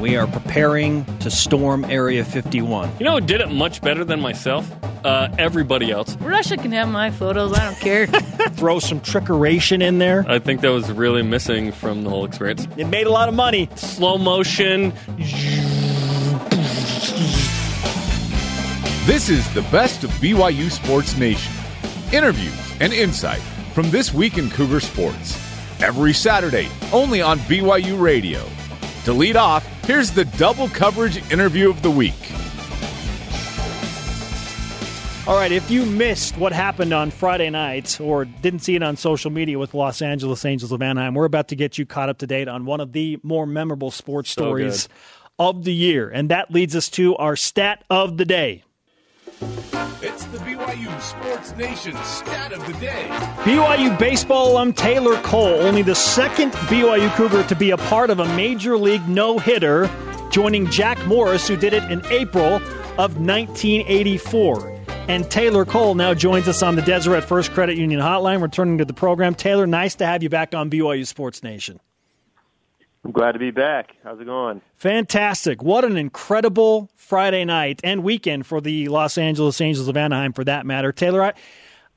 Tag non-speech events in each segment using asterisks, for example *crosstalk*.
and we are preparing to storm Area 51. You know who did it much better than myself? Uh, everybody else. Russia can have my photos. I don't care. *laughs* Throw some trickeration in there. I think that was really missing from the whole experience. It made a lot of money. Slow motion. This is the best of BYU Sports Nation. Interviews and insight from this week in Cougar Sports. Every Saturday, only on BYU Radio. To lead off, here's the double coverage interview of the week. All right, if you missed what happened on Friday night or didn't see it on social media with Los Angeles Angels of Anaheim, we're about to get you caught up to date on one of the more memorable sports So stories good. of the year. And that leads us to our stat of the day. It's the BYU Sports Nation stat of the day. BYU baseball alum Taylor Cole, only the second BYU Cougar to be a part of a major league no hitter, joining Jack Morris, who did it in April of 1984. And Taylor Cole now joins us on the Deseret First Credit Union Hotline, returning to the program. Taylor, nice to have you back on BYU Sports Nation. I'm glad to be back. How's it going? Fantastic. What an incredible Friday night and weekend for the Los Angeles Angels of Anaheim, for that matter. Taylor, I,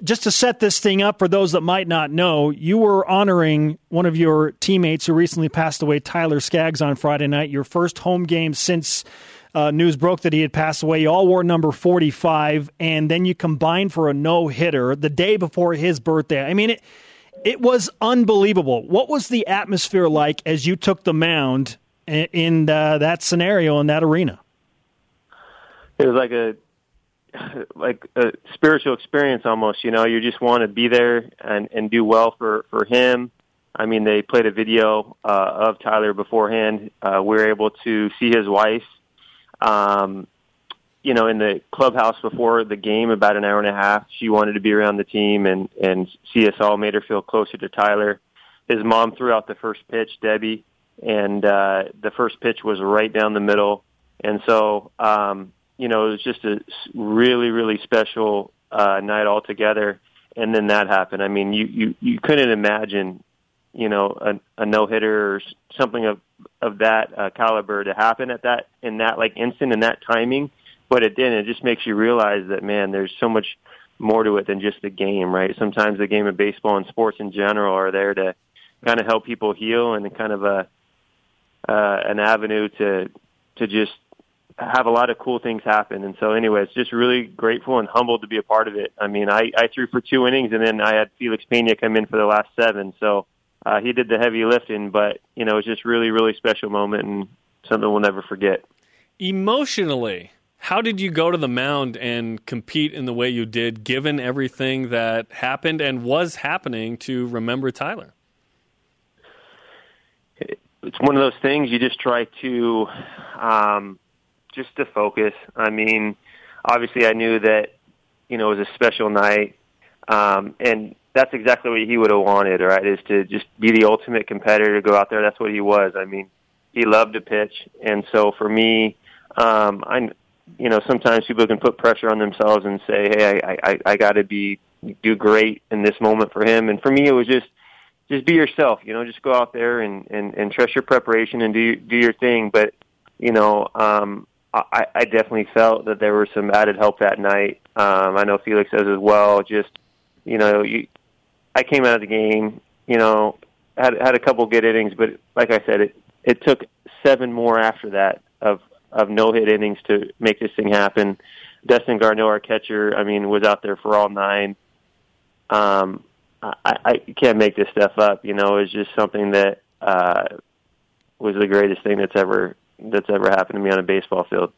just to set this thing up for those that might not know, you were honoring one of your teammates who recently passed away, Tyler Skaggs, on Friday night, your first home game since uh, news broke that he had passed away. You all wore number 45, and then you combined for a no hitter the day before his birthday. I mean, it. It was unbelievable. What was the atmosphere like as you took the mound in, uh, that scenario in that arena? It was like a like a spiritual experience almost. You know, you just want to be there and and do well for for him. I mean, they played a video uh, of Tyler beforehand. Uh, we were able to see his wife. Um, you know, in the clubhouse before the game, about an hour and a half. She wanted to be around the team and and see us all. Made her feel closer to Tyler. His mom threw out the first pitch, Debbie, and uh, the first pitch was right down the middle. And so, um, you know, it was just a really, really special uh, night altogether. And then that happened. I mean, you you you couldn't imagine, you know, a, a no hitter or something of of that uh, caliber to happen at that in that like instant in that timing. But it didn't. It just makes you realize that man, there's so much more to it than just the game, right? Sometimes the game of baseball and sports in general are there to kind of help people heal and kind of a uh, an avenue to to just have a lot of cool things happen. And so, anyway, it's just really grateful and humbled to be a part of it. I mean, I, I threw for two innings, and then I had Felix Pena come in for the last seven. So uh, he did the heavy lifting, but you know, it's just really, really special moment and something we'll never forget. Emotionally, how did you go to the mound and compete in the way you did, given everything that happened and was happening to remember Tyler? it's one of those things you just try to um just to focus. I mean obviously i knew that you know it was a special night um and that's exactly what he would have wanted right is to just be the ultimate competitor to go out there. That's what he was. I mean he loved to pitch and so for me um i you know sometimes people can put pressure on themselves and say hey i i i got to be do great in this moment for him and for me it was just just be yourself. You know, just go out there and and, and trust your preparation and do do your thing. But you know, um, I, I definitely felt that there was some added help that night. Um, I know Felix does as well. Just you know, you, I came out of the game. You know, had had a couple good innings, but like I said, it it took seven more after that of of no hit innings to make this thing happen. Dustin Garneau, our catcher, I mean, was out there for all nine. Um, I, I can't make this stuff up. You know, it's just something that uh, was the greatest thing that's ever that's ever happened to me on a baseball field.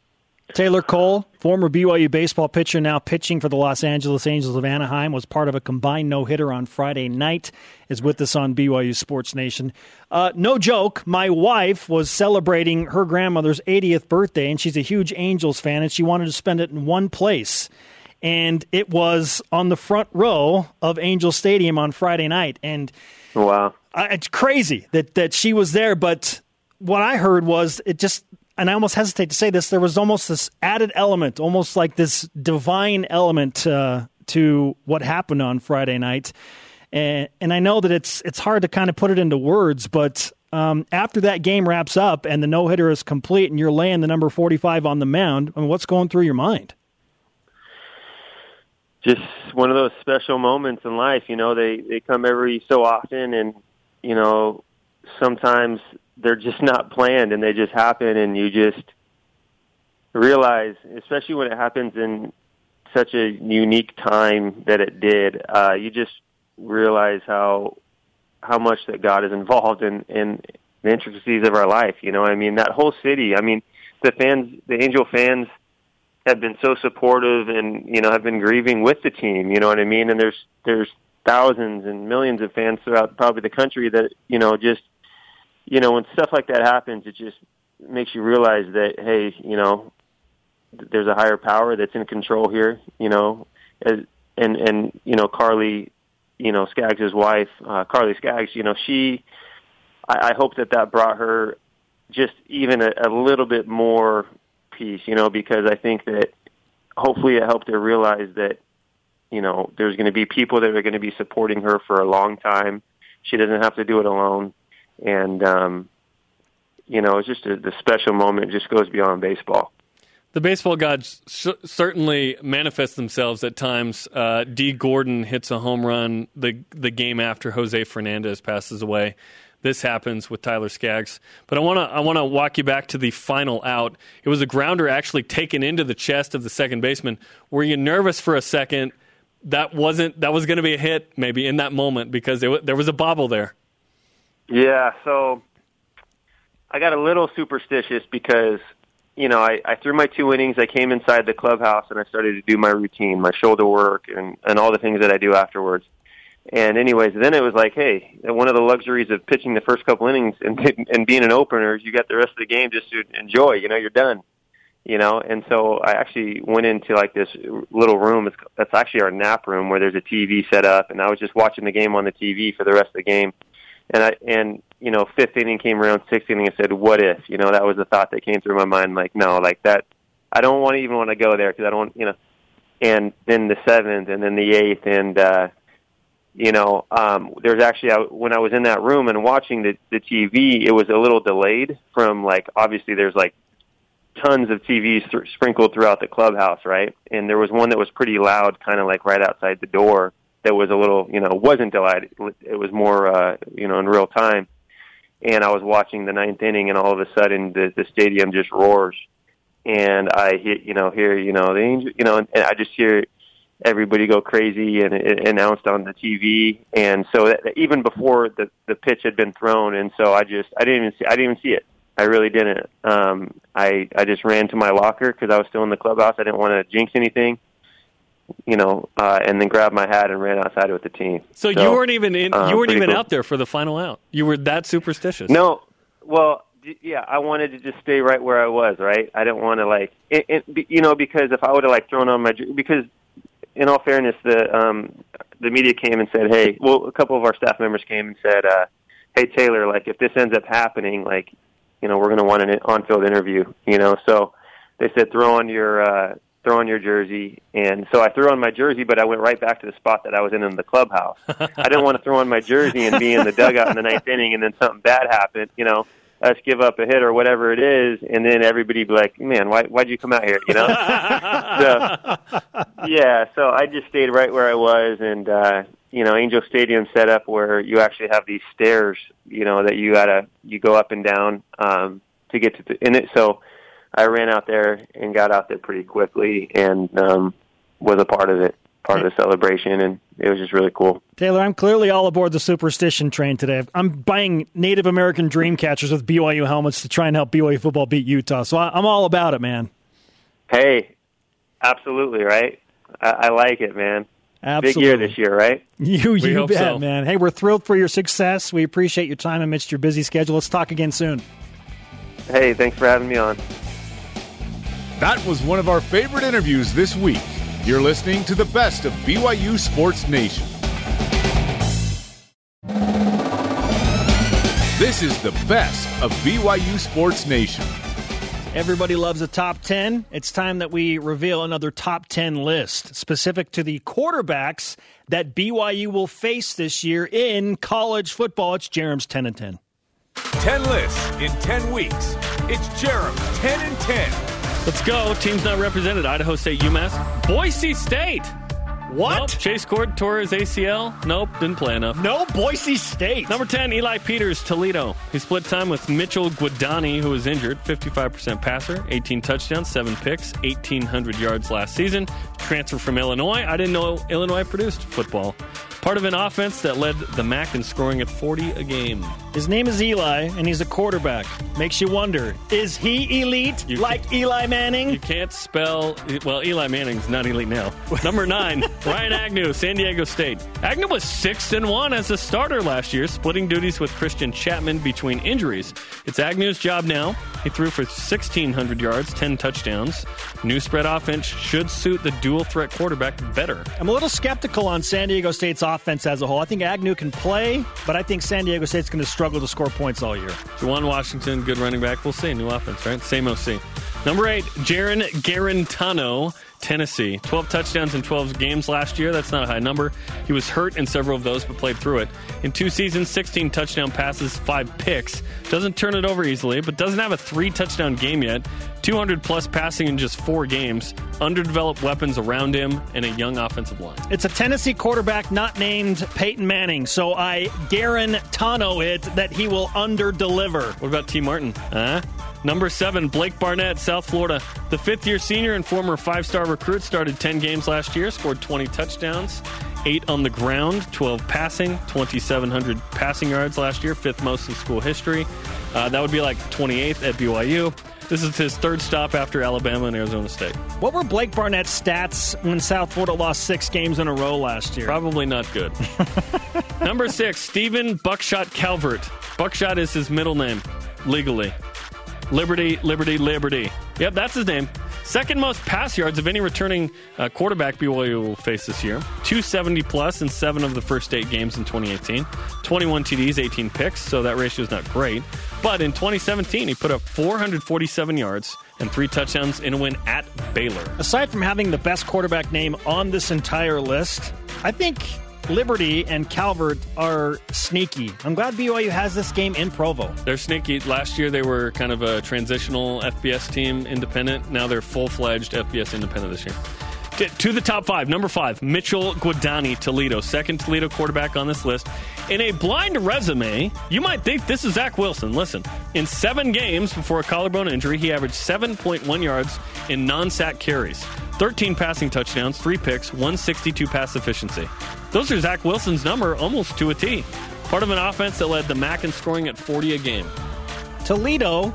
Taylor Cole, former BYU baseball pitcher, now pitching for the Los Angeles Angels of Anaheim, was part of a combined no hitter on Friday night, is with us on BYU Sports Nation. Uh, no joke, my wife was celebrating her grandmother's 80th birthday, and she's a huge Angels fan, and she wanted to spend it in one place. And it was on the front row of Angel Stadium on Friday night. And Wow. uh, it's crazy that that she was there. But what I heard was it just, and I almost hesitate to say this, there was almost this added element, almost like this divine element uh, to what happened on Friday night. And and I know that it's it's hard to kind of put it into words, but um, after that game wraps up and the no hitter is complete and you're laying the number 45 on the mound, I mean, what's going through your mind? Just one of those special moments in life. You know, they they come every so often, and you know, sometimes they're just not planned and they just happen, and you just realize, especially when it happens in such a unique time that it did, uh, you just realize how how much that God is involved in in the intricacies of our life. You know, I mean, that whole city. I mean, the fans, the Angel fans, have been so supportive and you know have been grieving with the team. You know what I mean? And there's there's thousands and millions of fans throughout probably the country that you know just you know when stuff like that happens, it just makes you realize that hey, you know, there's a higher power that's in control here. You know, as, and and you know Carly you know Skaggs' wife, uh, Carly Skaggs, you know she, I, I hope that that brought her just even a, a little bit more peace, you know, because I think that hopefully it helped her realize that you know there's going to be people that are going to be supporting her for a long time. She doesn't have to do it alone, and um, you know it's just a, the special moment. It just goes beyond baseball. The baseball gods sh- certainly manifest themselves at times. Uh, Dee Gordon hits a home run the the game after Jose Fernandez passes away. This happens with Tyler Skaggs, but I want to I want to walk you back to the final out. It was a grounder actually taken into the chest of the second baseman. Were you nervous for a second? That wasn't that was going to be a hit maybe in that moment because there, there was a bobble there. Yeah, so I got a little superstitious because you know, I, I threw my two innings. I came inside the clubhouse and I started to do my routine, my shoulder work, and and all the things that I do afterwards. And anyways, then it was like, hey, one of the luxuries of pitching the first couple innings and *laughs* and being an opener is you got the rest of the game just to enjoy. You know, you're done. You know, and so I actually went into like this little room. It's, that's actually our nap room where there's a TV set up, and I was just watching the game on the TV for the rest of the game. And I and you know, fifth inning came around, sixth inning, I said, "What if?" You know, that was the thought that came through my mind. Like, no, like that. I don't want to even want to go there because I don't, you know. And then the seventh, and then the eighth, and uh, you know, um, there's actually I, when I was in that room and watching the the TV, it was a little delayed from like obviously there's like tons of TVs th- sprinkled throughout the clubhouse, right? And there was one that was pretty loud, kind of like right outside the door. That was a little, you know, wasn't delayed. It was more, uh, you know, in real time and I was watching the ninth inning, and all of a sudden the the stadium just roars, and I hit you know hear you know the angel you know and, and I just hear everybody go crazy and it announced on the TV, and so that, even before the the pitch had been thrown, and so I just I didn't even see I didn't even see it. I really didn't. Um, I I just ran to my locker because I was still in the clubhouse. I didn't want to jinx anything you know, uh, and then grabbed my hat and ran outside with the team. So, so you weren't even in, um, you weren't even cool. out there for the final out. You were that superstitious. No, well, yeah, I wanted to just stay right where I was. Right, I didn't want to like, it, it, you know, because if I would have like thrown on my because, in all fairness, the um, the media came and said, hey, well, a couple of our staff members came and said, uh, hey Taylor, like if this ends up happening, like, you know, we're going to want an on-field interview. You know, so they said throw on your uh, throw on your jersey. And so I threw on my jersey, but I went right back to the spot that I was in in the clubhouse. I didn't want to throw on my jersey and be in the dugout in the ninth inning and then something bad happened, you know, us give up a hit or whatever it is, and then everybody be like, man, why, why'd you come out here, you know? *laughs* so, yeah, so I just stayed right where I was and, uh, you know, Angel Stadium set up where you actually have these stairs, you know, that you gotta, you go up and down, um, to get to the, in it. So, I ran out there and got out there pretty quickly and um, was a part of it, part of the celebration, and it was just really cool. Taylor, I'm clearly all aboard the superstition train today. I'm buying Native American dream catchers with BYU helmets to try and help BYU football beat Utah. So I'm all about it, man. Hey, absolutely right. I, I like it, man. Absolutely. Big year this year, right? You, you bet, so. man. Hey, we're thrilled for your success. We appreciate your time amidst your busy schedule. Let's talk again soon. Hey, thanks for having me on. That was one of our favorite interviews this week. You're listening to the best of BYU Sports Nation. This is the best of BYU Sports Nation. Everybody loves a top 10. It's time that we reveal another top 10 list specific to the quarterbacks that BYU will face this year in college football. It's Jarom's 10 and 10. 10 lists in 10 weeks. It's Jarom 10 and 10. Let's go. Teams not represented Idaho State, UMass, Boise State. What? Nope. Chase Cord tore his ACL. Nope, didn't play enough. No Boise State. Number 10, Eli Peters, Toledo. He split time with Mitchell Guadagni, who was injured. 55% passer, 18 touchdowns, 7 picks, 1,800 yards last season. Transfer from Illinois. I didn't know Illinois produced football. Part of an offense that led the MAC in scoring at 40 a game. His name is Eli, and he's a quarterback. Makes you wonder: Is he elite You like Eli Manning? You can't spell. Well, Eli Manning's not elite now. Number nine, *laughs* Ryan Agnew, San Diego State. Agnew was six and one as a starter last year, splitting duties with Christian Chapman between injuries. It's Agnew's job now. He threw for 1,600 yards, 10 touchdowns. New spread offense should suit the dual threat quarterback better. I'm a little skeptical on San Diego State's offense as a whole. I think Agnew can play, but I think San Diego State's going to struggle to score points all year. Juwan Washington, good running back. We'll see. New offense, right? Same OC. Number eight, Jaron Guarantano, Tennessee. 12 touchdowns in 12 games last year. That's not a high number. He was hurt in several of those, but played through it. In two seasons, 16 touchdown passes, five picks. Doesn't turn it over easily, but doesn't have a three touchdown game yet. 200 plus passing in just four games. Underdeveloped weapons around him, and a young offensive line. It's a Tennessee quarterback not named Peyton Manning, so I guarantano it that he will under-deliver. What about Tee Martin? Huh? Number seven, Blake Barnett, South Florida. The fifth year senior and former five star recruit started 10 games last year, scored 20 touchdowns, eight on the ground, 12 passing, 2,700 passing yards last year, fifth most in school history. Uh, that would be like 28th at BYU. This is his third stop after Alabama and Arizona State. What were Blake Barnett's stats when South Florida lost six games in a row last year? Probably not good. *laughs* Number six, Stephen Buckshot Calvert. Buckshot is his middle name, legally. Liberty, Liberty, Liberty. Yep, that's his name. Second most pass yards of any returning uh, quarterback BYU will face this year. 270 plus in seven of the first eight games in 2018. 21 TDs, 18 picks, so that ratio is not great. But in 2017, he put up 447 yards and three touchdowns in a win at Baylor. Aside from having the best quarterback name on this entire list, I think Liberty and Calvert are sneaky. I'm glad BYU has this game in Provo. They're sneaky. Last year, they were kind of a transitional FBS team, independent. Now they're full fledged FBS independent this year. To- the top five. Number five, Mitchell Guadagni, Toledo. Second Toledo quarterback on this list. In a blind resume, you might think this is Zach Wilson. Listen, in seven games before a collarbone injury, he averaged 7.1 yards in non sack carries, 13 passing touchdowns, three picks, 162 pass efficiency. Those are Zach Wilson's number almost to a T. Part of an offense that led the MAC in scoring at 40 a game. Toledo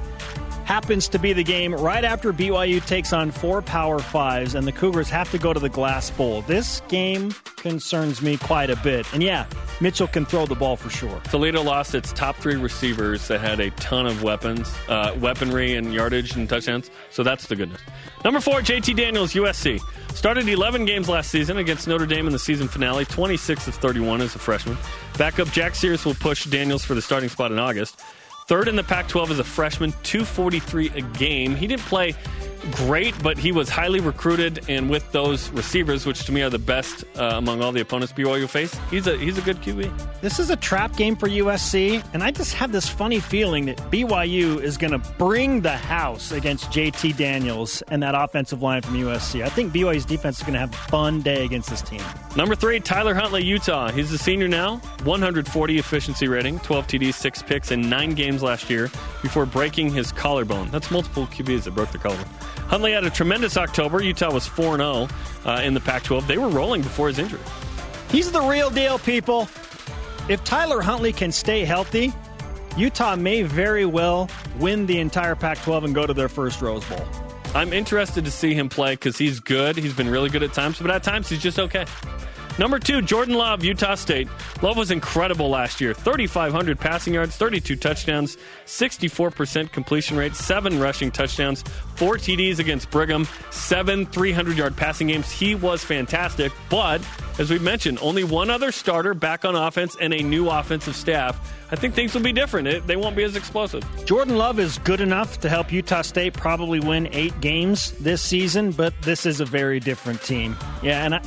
happens to be the game right after BYU takes on four Power Fives, and the Cougars have to go to the Glass Bowl. This game concerns me quite a bit. And yeah, Mitchell can throw the ball for sure. Toledo lost its top three receivers that had a ton of weapons, uh, weaponry, and yardage and touchdowns. So that's the goodness. Number four, JT Daniels, USC. Started 11 games last season against Notre Dame in the season finale, 26 of 31 as a freshman. Backup Jack Sears will push Daniels for the starting spot in August. Third in the Pac 12 as a freshman, 243 a game. He didn't play great, but he was highly recruited, and with those receivers, which to me are the best uh, among all the opponents BYU face, he's a he's a good QB. This is a trap game for USC, and I just have this funny feeling that BYU is going to bring the house against JT Daniels and that offensive line from USC. I think BYU's defense is going to have a fun day against this team. Number three, Tyler Huntley, Utah. He's a senior now, 140 efficiency rating, 12 TDs, six picks in nine games last year before breaking his collarbone. That's multiple QBs that broke their collarbone. Huntley had a tremendous October. Utah was 4 0 uh, in the Pac 12. They were rolling before his injury. He's the real deal, people. If Tyler Huntley can stay healthy, Utah may very well win the entire Pac 12 and go to their first Rose Bowl. I'm interested to see him play because he's good. He's been really good at times, but at times he's just okay. Number two, Jordan Love, Utah State. Love was incredible last year 3,500 passing yards, 32 touchdowns, 64% completion rate, seven rushing touchdowns, four TDs against Brigham, seven 300 yard passing games. He was fantastic, but as we mentioned, only one other starter back on offense and a new offensive staff. I think things will be different. It, they won't be as explosive. Jordan Love is good enough to help Utah State probably win eight games this season, but this is a very different team. Yeah, and I,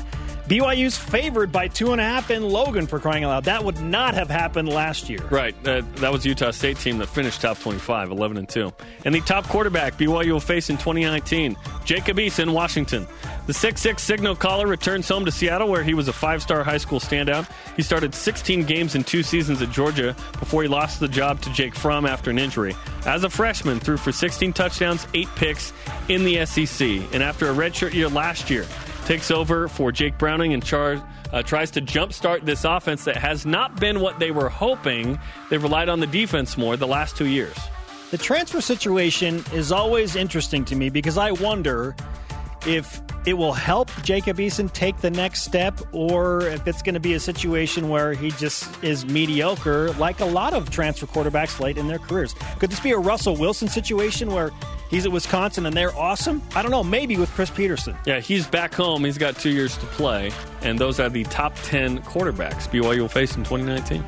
BYU's favored by two and a half in Logan for crying out loud. That would not have happened last year. Right. Uh, that was Utah State team that finished top 25, 11 and 2. And the top quarterback BYU will face in 2019, Jacob Eason, Washington. The 6'6 signal caller returns home to Seattle, where he was a five star high school standout. He started 16 games in two seasons at Georgia before he lost the job to Jake Fromm after an injury. As a freshman, threw for 16 touchdowns, eight picks in the SEC. And after a redshirt year last year, takes over for Jake Browning and char- uh, tries to jumpstart this offense that has not been what they were hoping. They've relied on the defense more the last two years. The transfer situation is always interesting to me because I wonder if it will help Jacob Eason take the next step or if it's going to be a situation where he just is mediocre like a lot of transfer quarterbacks late in their careers. Could this be a Russell Wilson situation where he's at Wisconsin and they're awesome? I don't know, maybe with Chris Petersen. Yeah, he's back home. He's got two years to play, and those are the top 10 quarterbacks BYU will face in 2019.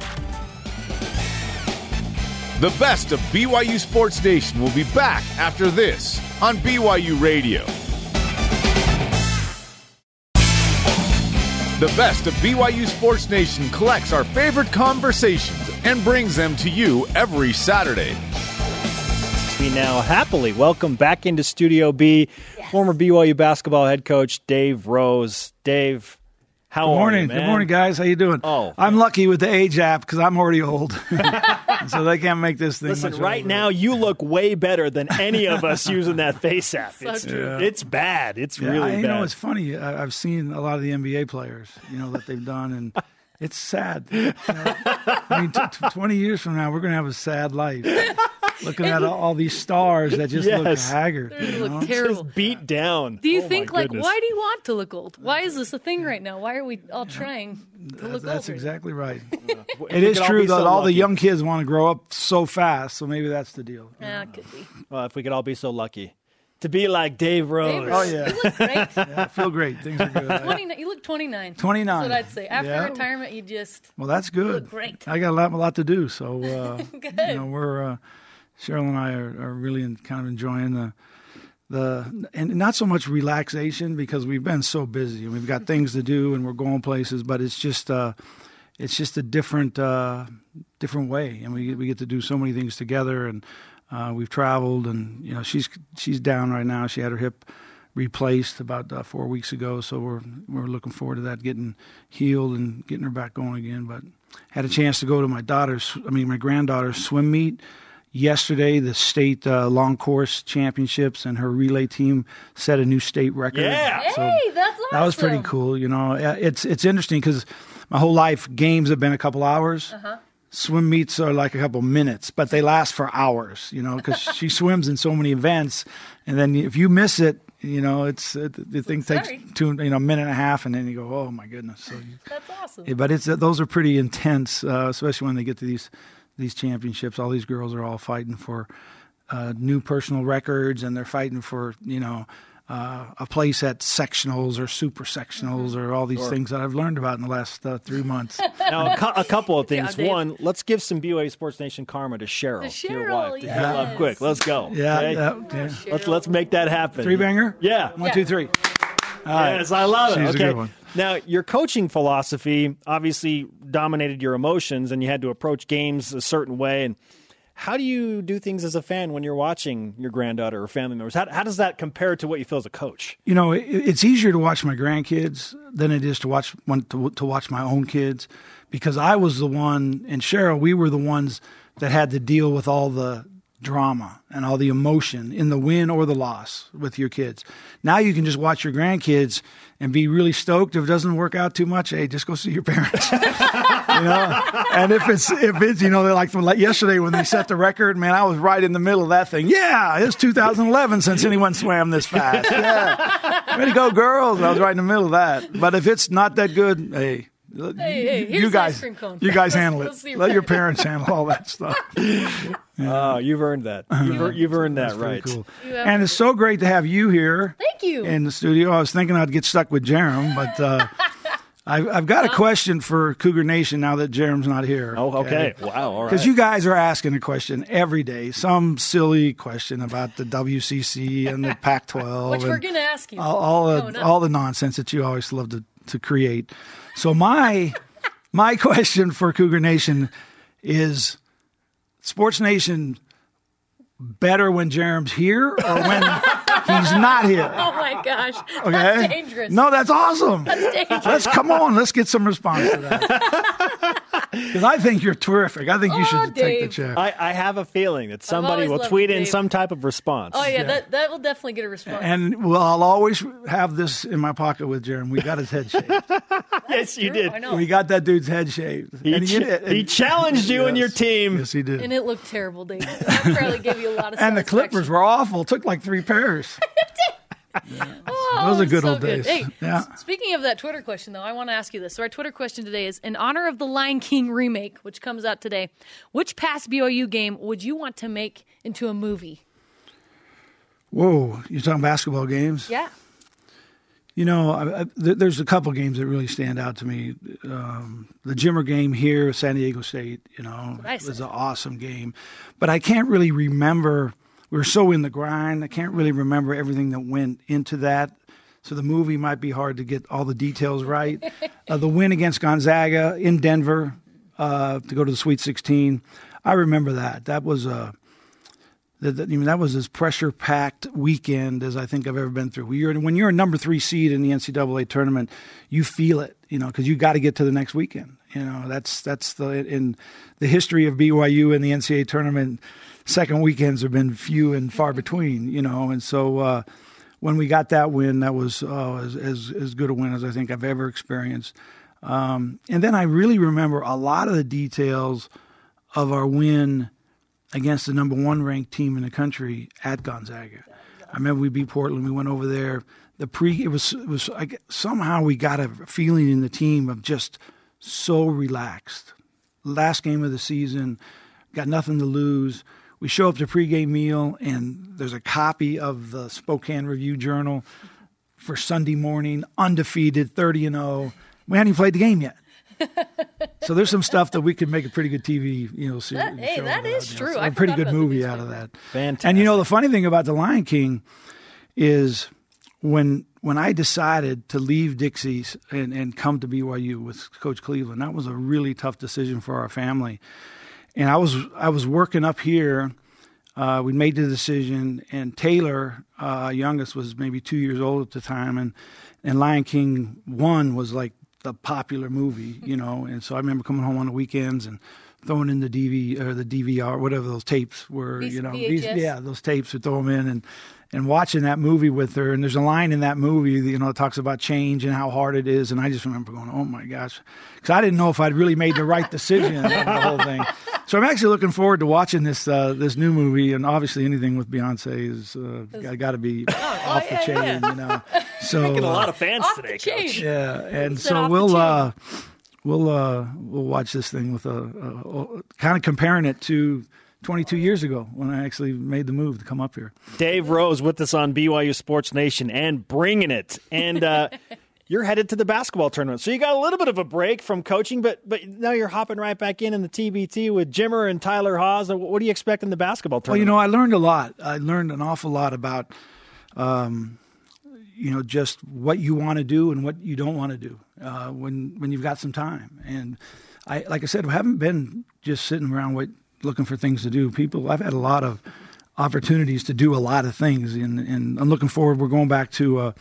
The best of BYU Sports Nation will be back after this on BYU Radio. The best of BYU Sports Nation collects our favorite conversations and brings them to you every Saturday. We now happily welcome back into Studio B former BYU basketball head coach Dave Rose. Dave, how Good are morning. you, man? Good morning, guys. How you doing? Oh. I'm lucky with the age app because I'm already old, *laughs* *laughs* so they can't make this thing. Listen, much right older. now you look way better than any of us *laughs* using that face app. It's, true. it's bad. It's Yeah, really I- you bad. know, it's funny. I, I've seen a lot of the NBA players, you know, that they've done, and it's sad. You *laughs* know, I mean, t- t- 20 years from now, we're going to have a sad life. Looking at all, all these stars that just look haggard. They you know? look terrible. Just beat down. Do you Oh, think like why do you want to look old? Why is this a thing right now? Why are we all trying to look That's older? exactly right. *laughs* It is true be that so all the young kids want to grow up so fast, so maybe that's the deal. Yeah, it could be. Well, if we could all be so lucky to be like Dave Rose. Dave, Oh, yeah. You look *laughs* great. Yeah, I feel great. Things are good. 29, you look 29. 29. That's what I'd say. After Yeah. retirement, you just Well, that's good. look great. I got a lot, a lot to do, so uh, *laughs* Good. you know we're uh, Cheryl and I are, are really in, kind of enjoying the the and not so much relaxation because we've been so busy and we've got things to do and we're going places, but it's just uh, it's just a different uh, different way, and we we get to do so many things together, and uh, we've traveled, and you know she's she's down right now. She had her hip replaced about uh, four weeks ago, so we're we're looking forward to that getting healed and getting her back going again. But had a chance to go to my daughter's, I mean my granddaughter's swim meet yesterday. The state uh, long course championships, and her relay team set a new state record. Yeah. So Hey, that's awesome. that was pretty cool. You know, Uh, it's it's interesting because my whole life games have been a couple hours. Uh-huh. Swim meets are like a couple minutes, but they last for hours. You know, because *laughs* she swims in so many events, and then if you miss it, you know, it's uh, the thing takes two, you know, a minute and a half, and then you go, oh my goodness. So, you, That's awesome. yeah, but it's those are pretty intense, uh, especially when they get to these these championships. All these girls are all fighting for uh, new personal records, and they're fighting for you know uh, a place at sectionals or super sectionals Mm-hmm. or all these things that I've learned about in the last uh, three months. *laughs* Now, a, cou- a couple of *laughs* things. Dave. One, let's give some BYU Sports Nation karma to Cheryl, To your wife. to yes. heal up quick. Let's go. Yeah, okay? yeah, yeah. Let's let's make that happen. three banger. Yeah. One, two, three. All right. Yes, I love it. She's a okay. good one. Now, your coaching philosophy obviously dominated your emotions, and you had to approach games a certain way. And how do you do things as a fan when you're watching your granddaughter or family members? How, how does that compare to what you feel as a coach? you know, it, it's easier to watch my grandkids than it is to watch to, to watch my own kids because I was the one and Cheryl, we were the ones that had to deal with all the drama and all the emotion in the win or the loss with your kids. Now you can just watch your grandkids and be really stoked if it doesn't work out too much. Hey, just go see your parents. *laughs* you know, and if it's if it's you know they're like, like yesterday when they set the record, man, I was right in the middle of that thing. Yeah, it's 2011 since anyone swam this fast. Yeah, to go, girls! I was right in the middle of that. But if it's not that good, hey. Hey, hey, here's you guys, ice cream cone. you guys *laughs* handle it. let's Let your parents handle all that stuff. *laughs* Oh, you've earned that. You've, ear- you've earned that, right? Cool. And it's so great to have you here Thank you. in the studio. I was thinking I'd get stuck with Jarom, but uh, *laughs* I've, I've got a question for Cougar Nation now that Jarom's not here. Oh, okay. Wow. All right. Because you guys are asking a question every day, some silly question about the WCC and the Pac-12, Which we're going to ask you. all, all the coming all the nonsense that you always love to to create. So my my *laughs* question for Cougar Nation is Sports Nation better when Jarom's here or when he's not *laughs* here? Oh my gosh, Okay. that's dangerous. No, that's awesome. That's dangerous. Let's come on. Let's get some response to that. *laughs* Because I think you're terrific. I think you Oh, should take the Dave. chair. I, I have a feeling that somebody will tweet in Dave. some type of response. Oh yeah, that that will definitely get a response. and well, I'll always have this in my pocket with Jarom. We got his head shaved. *laughs* yes, you True, did. I know. we got that dude's head shaved. He, And ch- did- he challenged you and your team. Yes, he did. and it looked terrible, Dave. That probably gave you a lot of. And the. Clippers were awful. Took like three pairs. *laughs* Oh, Those are good so old days. Hey, Yeah. speaking of that Twitter question, though, I want to ask you this. So, our Twitter question today is in honor of the Lion King remake, which comes out today. Which past BYU game would you want to make into a movie? Whoa, you're talking basketball games? Yeah. You know, I, I, there's a couple games that really stand out to me. Um, the Jimmer game here, San Diego State, you know, what I was an awesome game. But I can't really remember. We were so in the grind. I can't really remember everything that went into that. So the movie might be hard to get all the details right. *laughs* uh, the win against Gonzaga in Denver uh, to go to the Sweet 16, I remember that. That was a that, that, I mean, that was as pressure packed weekend as I think I've ever been through. When you're, when you're a number three seed in the NCAA tournament, you feel it, you know, because you got to get to the next weekend. You know, that's that's the in the history of BYU and the NCAA tournament. Second weekends have been few and far between, you know, and so uh, when we got that win, that was uh, as, as as good a win as I think I've ever experienced. Um, and then I really remember a lot of the details of our win against the number one ranked team in the country at Gonzaga. I remember we beat Portland. We went over there. The pre it was it was somehow we got a feeling in the team of just so relaxed. Last game of the season, got nothing to lose. We show up to pregame meal and there's a copy of the Spokane Review Journal for Sunday morning, undefeated, thirty and zero. We hadn't even played the game yet. so there's some stuff that we could make a pretty good TV, you know, series. That- hey, show that about, is you know, true. so I a pretty good movie out of that. Fantastic. And you know, the funny thing about the Lion King is when when I decided to leave Dixie's and, and come to BYU with Coach Cleveland, that was a really tough decision for our family. And I was I was working up here. Uh, we made the decision, and Taylor, uh, youngest, was maybe two years old at the time, and and Lion King One was like the popular movie, *laughs* you know. And so I remember coming home on the weekends and throwing in the DV or the DVR, whatever those tapes were, you know, VHS? yeah, those tapes would throw them in and and watching that movie with her. And there's a line in that movie, that, you know, it talks about change and how hard it is. And I just remember going, oh my gosh, because I didn't know if I'd really made the right decision on the whole thing. So I'm actually looking forward to watching this uh, this new movie. And obviously, anything with Beyonce is uh, got to be off the yeah, chain, yeah. you know. *laughs* So Getting a uh, lot of fans Off today, the chain. Coach. yeah, and so we'll uh, we'll uh, we'll watch this thing with a, a, a kind of comparing it to 22 years ago when I actually made the move to come up here. Dave Rose with us on BYU Sports Nation and bringing it. And uh, *laughs* you're headed to the basketball tournament, so you got a little bit of a break from coaching, but but now you're hopping right back in in the TBT with Jimmer and Tyler Haws. What do you expect in the basketball tournament? Well, you know, I learned a lot. I learned an awful lot about, um, you know, just what you want to do and what you don't want to do uh, when when you've got some time. And I, like I said, I haven't been just sitting around wait, looking for things to do. People, I've had a lot of opportunities to do a lot of things, and, and I'm looking forward. We're going back to. Uh,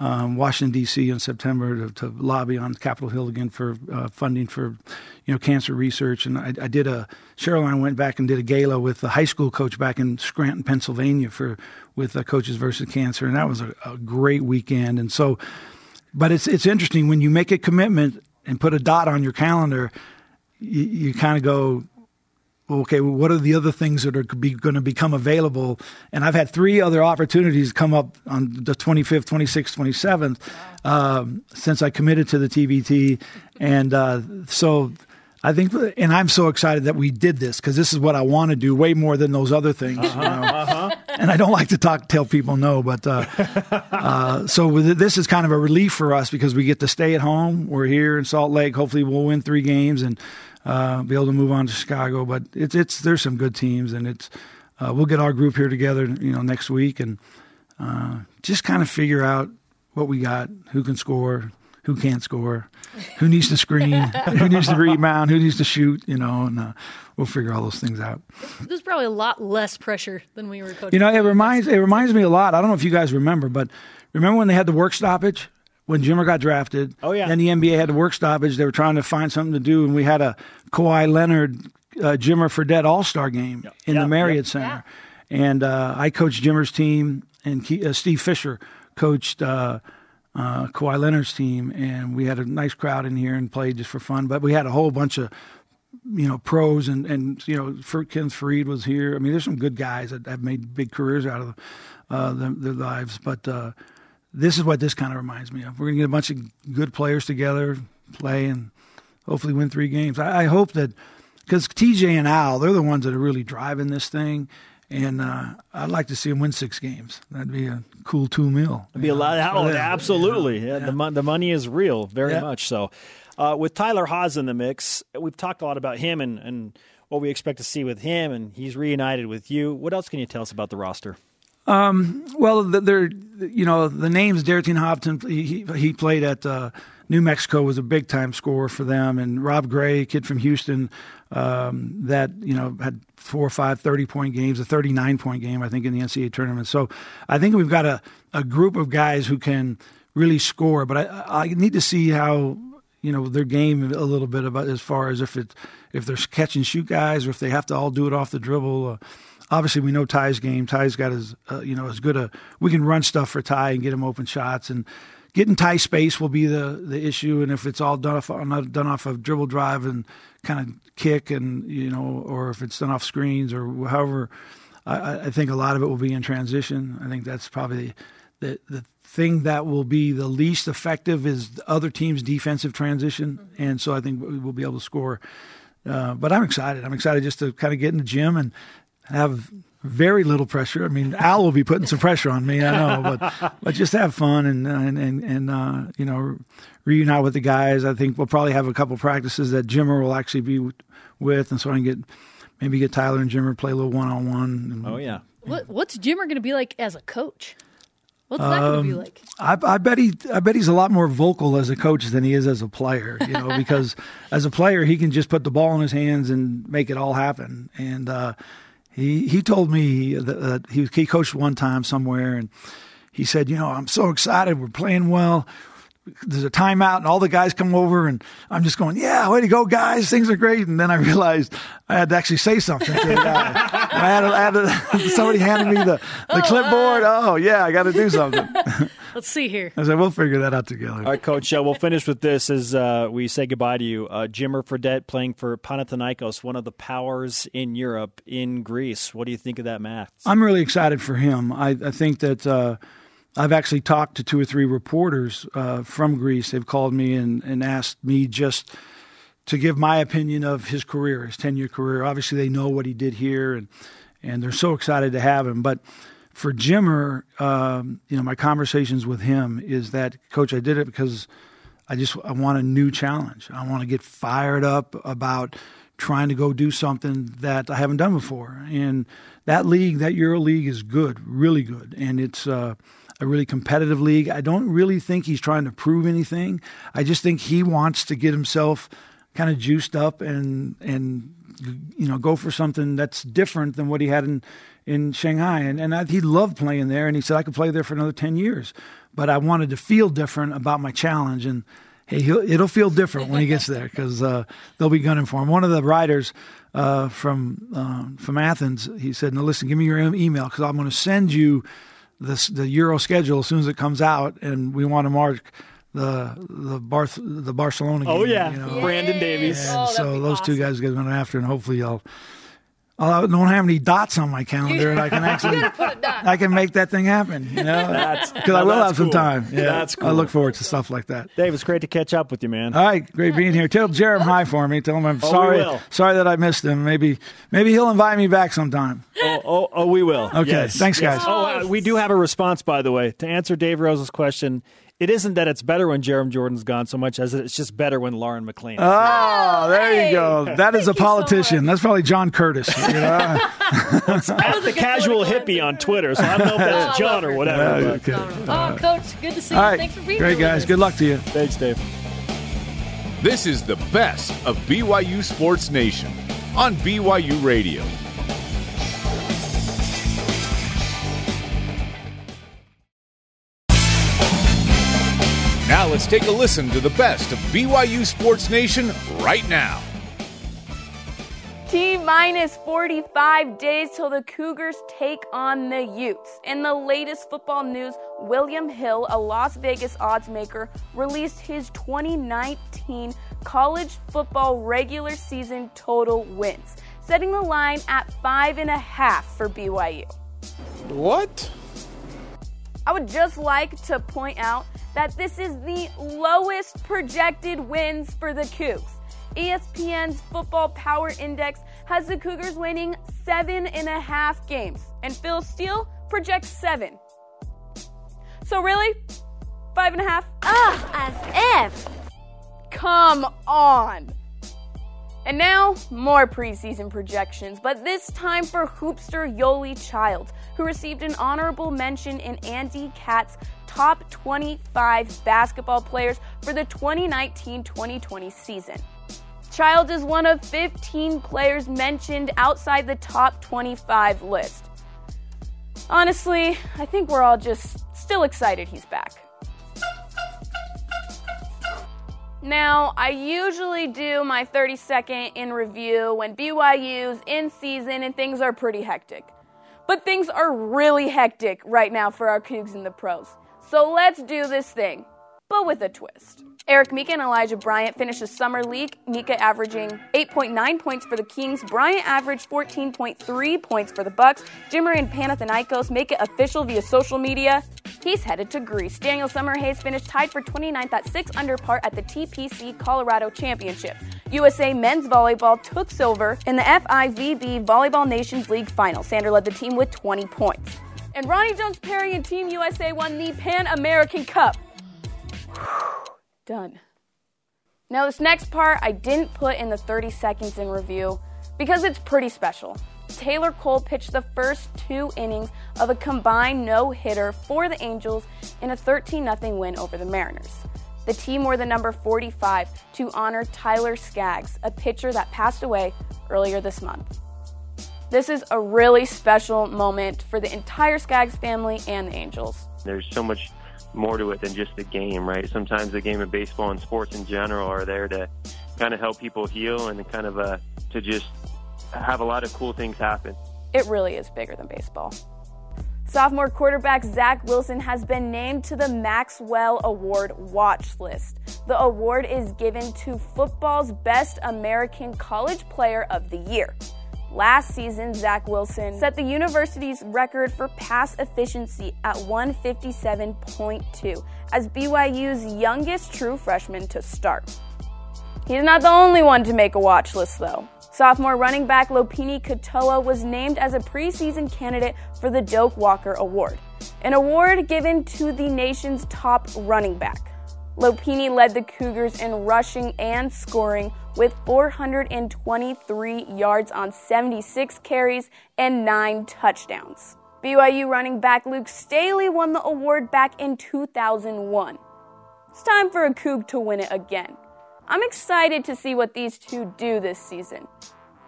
um, Washington D.C. in September to, to lobby on Capitol Hill again for uh, funding for, you know, cancer research. And I, I did a Cheryl and I went back and did a gala with the high school coach back in Scranton, Pennsylvania, for with uh, Coaches versus Cancer, and that was a, a great weekend. And so, but it's it's interesting when you make a commitment and put a dot on your calendar, you, you kind of go, okay, well, what are the other things that are be, going to become available? And I've had three other opportunities come up on the 25th, 26th, 27th um, since I committed to the TBT. And uh, so I think, and I'm so excited that we did this because this is what I want to do way more than those other things. you know? And I don't like to talk, tell people no, but uh, *laughs* uh, so with, this is kind of a relief for us because we get to stay at home. We're here in Salt Lake. Hopefully, we'll win three games and uh, be able to move on to Chicago. But it's it's there's some good teams, and it's uh, we'll get our group here together, you know, next week and uh, just kind of figure out what we got, who can score, who can't score, who needs to screen, *laughs* who needs to rebound, who needs to shoot, you know, and uh, we'll figure all those things out. There's probably a lot less pressure than we were coaching. You know, it reminds it reminds me a lot. I don't know if you guys remember, but remember when they had the work stoppage when Jimmer got drafted? Oh, yeah. Then the NBA had the work stoppage. They were trying to find something to do, and we had a Kawhi Leonard, uh, Jimmer Fredette All Star game in Yeah, the Marriott yep. Center, and uh, I coached Jimmer's team, and Ke- uh, Steve Fisher coached. Uh, uh, Kawhi Leonard's team, and we had a nice crowd in here and played just for fun. But we had a whole bunch of you know pros and and you know for Ken was here. I mean, there's some good guys that have made big careers out of uh, their, their lives. But uh, this is what this kind of reminds me of. We're gonna get a bunch of good players together, play, and hopefully win three games. I, I hope that because TJ and Al, they're the ones that are really driving this thing. And uh, I'd like to see them win six games. That'd be a cool two mil. Be a lot. Oh, absolutely. Yeah, The, mon- the money is real, very Yeah. much so. Uh, with Tyler Haws in the mix, we've talked a lot about him and, and what we expect to see with him, and he's reunited with you. What else can you tell us about the roster? Well, the- they're you know the names Darrington Hobson. He he played at uh, New Mexico was a big time scorer for them, and Rob Gray, kid from Houston, um, that you know had four or five 30 point games, a 39 point game I think in the NCAA tournament. So I think we've got a a group of guys who can really score, but I I need to see how you know their game a little bit about as far as if it if they're catch and shoot guys or if they have to all do it off the dribble. Uh, obviously, we know Ty's game. Ty's got his uh, you know as good a we can run stuff for Ty and get him open shots and. Getting Ty space will be the, the issue, and if it's all done off done off of dribble drive and kind of kick, and you know, or if it's done off screens or however, I, I think a lot of it will be in transition. I think that's probably the the thing that will be the least effective is the other team's defensive transition, and so I think we'll be able to score. Uh, but I'm excited. I'm excited just to kind of get in the gym and have very little pressure. I mean, Al will be putting some pressure on me, I know, but *laughs* but just have fun and and and, and uh, you know reunite with the guys. I think we'll probably have a couple practices that Jimmer will actually be with, and so I can get maybe get Tyler and Jimmer play a little one on one. Oh, yeah. What, what's Jimmer going to be like as a coach? What's that going to Um, be like? I, I bet he, I bet he's a lot more vocal as a coach than he is as a player. You know, *laughs* because as a player he can just put the ball in his hands and make it all happen. And uh, he he told me that, he he coached one time somewhere, and he said, you know, I'm so excited, we're playing well. There's a timeout, and all the guys come over, and I'm just going, "Yeah, way to go, guys! Things are great." And then I realized I had to actually say something to the guy. I had, had *laughs* somebody handed me the, the clipboard. Oh, yeah, I got to do something. *laughs* *laughs* Let's see here. I said, we'll figure that out together. All right, Coach. Uh, we'll finish with this as uh, we say goodbye to you. Uh, Jimmer Fredette playing for Panathinaikos, one of the powers in Europe, in Greece. What do you think of that match? I'm really excited for him. I, I think that uh, I've actually talked to two or three reporters uh, from Greece. They've called me and, and asked me just to give my opinion of his career, his 10 year career. Obviously, they know what he did here, and, and they're so excited to have him. But for Jimmer, um, you know, my conversations with him is that, Coach, I did it because I just I want a new challenge. I want to get fired up about trying to go do something that I haven't done before. And that league, that Euro League, is good, really good, and it's uh, a really competitive league. I don't really think he's trying to prove anything. I just think he wants to get himself kind of juiced up and and you know go for something that's different than what he had in in Shanghai. And and I, he loved playing there, and he said I could play there for another ten years. But I wanted to feel different about my challenge, and hey, he'll, it'll feel different when he gets there because uh, they'll be gunning for him. One of the writers uh, from uh, from Athens, he said, "No, listen, give me your email because I'm going to send you this the Euro schedule as soon as it comes out, and we want to mark." The the Barth the Barcelona. Game. Oh yeah, you know. Brandon Davies. And Oh, so be those two awesome. guys get going after, and hopefully I'll. I don't have any dots on my calendar, and I can *laughs* actually Put a dot. I can make that thing happen. You know, *laughs* That's- because I will that's have some time. Yeah, That's cool. I look forward to stuff like that. Dave, it's great to catch up with you, man. All right, great being here. Tell Jarom hi for me. Tell him I'm Oh, sorry. Sorry that I missed him. Maybe maybe he'll invite me back sometime. Oh, oh, oh, we will. Okay, Yes. thanks, Yes. guys. Oh, uh, we do have a response, by the way, to answer Dave Rose's question. It isn't that it's better when Jarom Jordan's gone so much as it's just better when Lauren McLean. Oh, there hey. you go. That is a Thank you so politician. much. That's probably John Curtis. You know? *laughs* That's the casual hippie on Twitter, so I don't know if *laughs* Oh, that's John or whatever. Yeah, okay. Oh, Coach, good to see you. All right. Thanks for being Great, here. with guys. us. Good luck to you. Thanks, Dave. This is the best of BYU Sports Nation on BYU Radio. Let's take a listen to the best of BYU Sports Nation right now. T minus 45 days till the Cougars take on the Utes. In the latest football news, William Hill, a Las Vegas odds maker, released his 2019 college football regular season total wins, setting the line at five and a half for BYU. What? I would just like to point out that this is the lowest projected wins for the Cougs. ESPN's Football Power Index has the Cougars winning seven and a half games, and Phil Steele projects seven. So, really? Five and a half? Ugh, as if. Come on. And now, more preseason projections, but this time for hoopster Yoeli Child, who received an honorable mention in Andy Katz's top 25 basketball players for the 2019 2020 season. Child is one of 15 players mentioned outside the top 25 list. Honestly, I think we're all just still excited he's back. Now, I usually do my 30 second in review when BYU's in season and things are pretty hectic. But things are really hectic right now for our Cougs and the pros. So let's do this thing, but with a twist. Eric Mika and Elijah Bryant finished the summer league. Mika averaging 8.9 points for the Kings. Bryant averaged 14.3 points for the Bucks. Jimmer and Panathinaikos make it official via social media. He's headed to Greece. Daniel Summerhays finished tied for 29th at 6 under par at the TPC Colorado Championship. USA men's volleyball took silver in the FIVB Volleyball Nations League final. Sander led the team with 20 points. And Roni Jones Perry and Team USA won the Pan American Cup. *sighs* Done. Now, this next part I didn't put in the 30 seconds in review because it's pretty special. Taylor Cole pitched the first two innings of a combined no hitter for the Angels in a 13 0 win over the Mariners. The team wore the number 45 to honor Tyler Skaggs, a pitcher that passed away earlier this month. This is a really special moment for the entire Skaggs family and the Angels. There's so much more to it than just the game, right? Sometimes the game of baseball and sports in general are there to kind of help people heal and kind of uh, to just have a lot of cool things happen. It really is bigger than baseball. Sophomore quarterback Zach Wilson has been named to the Maxwell Award watch list. The award is given to football's best American college player of the year. Last season, Zach Wilson set the university's record for pass efficiency at 157.2 as BYU's youngest true freshman to start. He's not the only one to make a watch list, though. Sophomore running back Lopini Katoa was named as a preseason candidate for the Doak Walker Award, an award given to the nation's top running back. Lopini led the Cougars in rushing and scoring with 423 yards on 76 carries and 9 touchdowns. BYU running back Luke Staley won the award back in 2001. It's time for a Coug to win it again. I'm excited to see what these two do this season,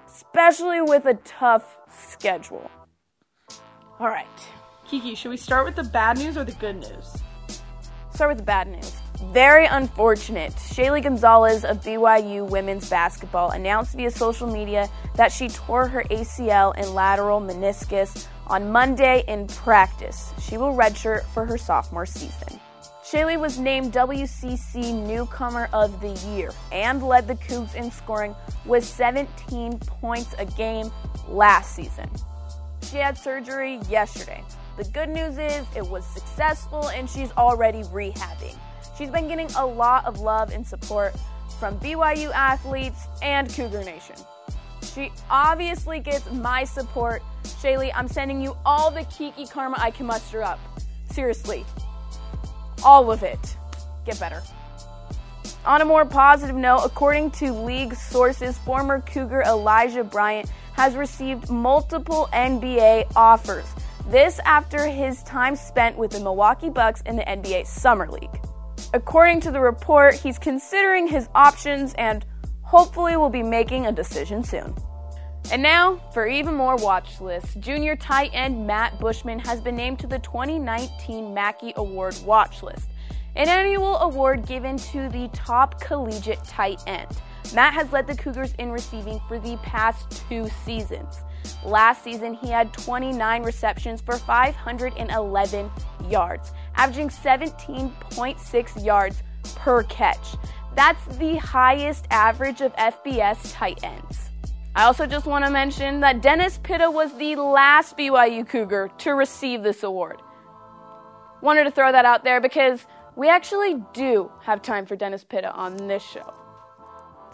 especially with a tough schedule. All right, Kiki, should we start with the bad news or the good news? start with the bad news. Very unfortunate. Shaylee Gonzalez of BYU women's basketball announced via social media that she tore her ACL and lateral meniscus on Monday in practice. She will redshirt for her sophomore season. Shaylee was named WCC Newcomer of the Year and led the Cougs in scoring with 17 points a game last season. She had surgery yesterday. The good news is it was successful and she's already rehabbing. She's been getting a lot of love and support from BYU athletes and Cougar Nation. She obviously gets my support. Shaylee, I'm sending you all the Kiki karma I can muster up. Seriously, all of it. get better. On a more positive note, according to league sources, former Cougar Elijah Bryant has received multiple NBA offers. This after his time spent with the Milwaukee Bucks in the NBA Summer League. According to the report, he's considering his options and hopefully will be making a decision soon. And now, for even more watch lists, junior tight end Matt Bushman has been named to the 2019 Mackey Award watch list, an annual award given to the top collegiate tight end. Matt has led the Cougars in receiving for the past two seasons. Last season, he had 29 receptions for 511 yards, averaging 17.6 yards per catch. That's the highest average of FBS tight ends. I also just want to mention that Dennis Pitta was the last BYU Cougar to receive this award. Wanted to throw that out there because we actually do have time for Dennis Pitta on this show.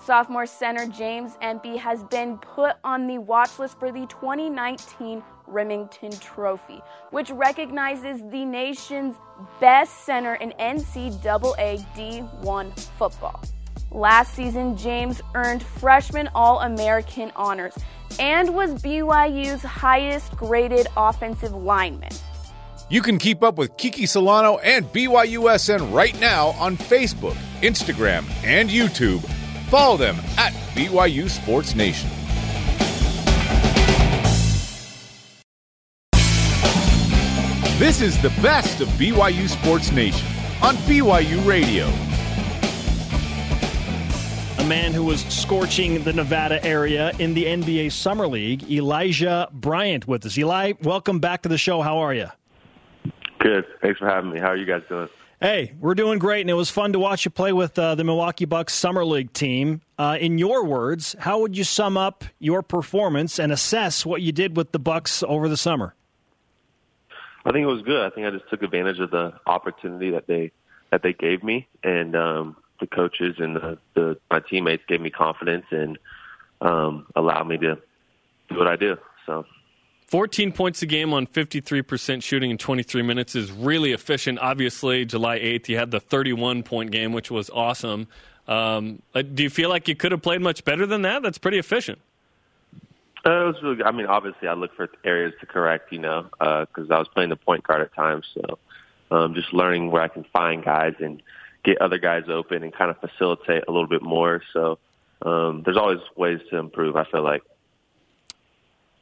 Sophomore center James Empey has been put on the watch list for the 2019 Rimington Trophy, which recognizes the nation's best center in NCAA D1 football. Last season, James earned freshman All American honors and was BYU's highest graded offensive lineman. You can keep up with Kiki Solano and BYUSN right now on Facebook, Instagram, and YouTube Follow them at BYU Sports Nation. This is the best of BYU Sports Nation on BYU Radio. A man who was scorching the Nevada area in the NBA Summer League, Elijah Bryant, with us. Eli, welcome back to the show. How are you? Good. Thanks for having me. How are you guys doing? Hey, we're doing great, and it was fun to watch you play with uh, the Milwaukee Bucks Summer League team. Uh, in your words, how would you sum up your performance and assess what you did with the Bucks over the summer? I think it was good. I think I just took advantage of the opportunity that they that they gave me, and um, the coaches and the, the my teammates gave me confidence and um, allowed me to do what I do. So 14 points a game on 53% shooting in 23 minutes is really efficient. Obviously, July 8th, you had the 31 point game, which was awesome. Um, uh, do you feel like you could have played much better than that? That's pretty efficient. Uh, it was really. I mean, obviously, I look for areas to correct, you know, because uh, I was playing the point guard at times. So, um, just learning where I can find guys and get other guys open and kind of facilitate a little bit more. So, um, there's always ways to improve. I feel like.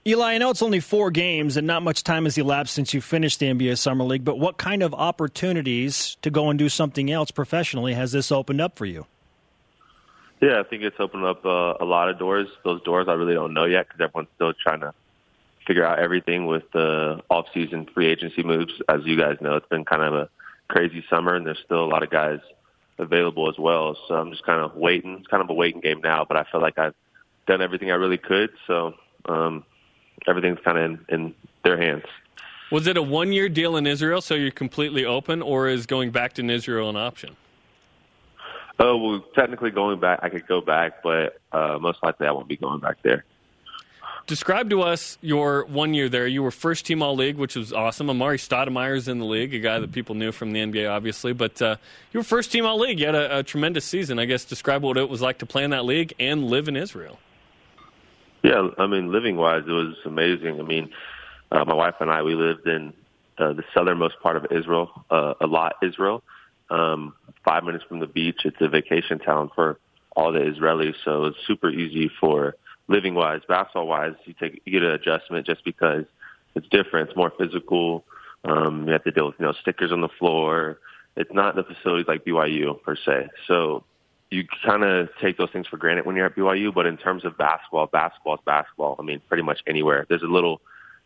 Eli, I know it's only four games and not much time has elapsed since you finished the NBA Summer League, but what kind of opportunities to go and do something else professionally has this opened up for you? Yeah, I think it's opened up uh, a lot of doors. Those doors I really don't know yet because everyone's still trying to figure out everything with the off-season free agency moves. As you guys know, it's been kind of a crazy summer, and there's still a lot of guys available as well. So I'm just kind of waiting. It's kind of a waiting game now, but I feel like I've done everything I really could. So um, everything's kind of in, in their hands. Was it a one year deal in Israel, so you're completely open, or is going back to Israel an option? Oh, well, technically going back, I could go back, but uh, most likely I won't be going back there. Describe to us your one year there. You were first team All League, which was awesome. Amar'e Stoudemire's in the league, a guy that people knew from the NBA, obviously. But uh, you were first team All League. You had a, a tremendous season. I guess describe what it was like to play in that league and live in Israel. Yeah, I mean, living wise, it was amazing. I mean, uh, my wife and I, we lived in uh, the southernmost part of Israel, uh, Eilat. Israel. Um, five minutes from the beach. It's a vacation town for all the Israelis, so it's super easy for living wise. Basketball wise, you take you get an adjustment just because it's different. It's more physical. Um, you have to deal with you know stickers on the floor. It's not the facilities like BYU per se. So you kind of take those things for granted when you're at BYU, but in terms of basketball, basketball is basketball. I mean, pretty much anywhere. There's a little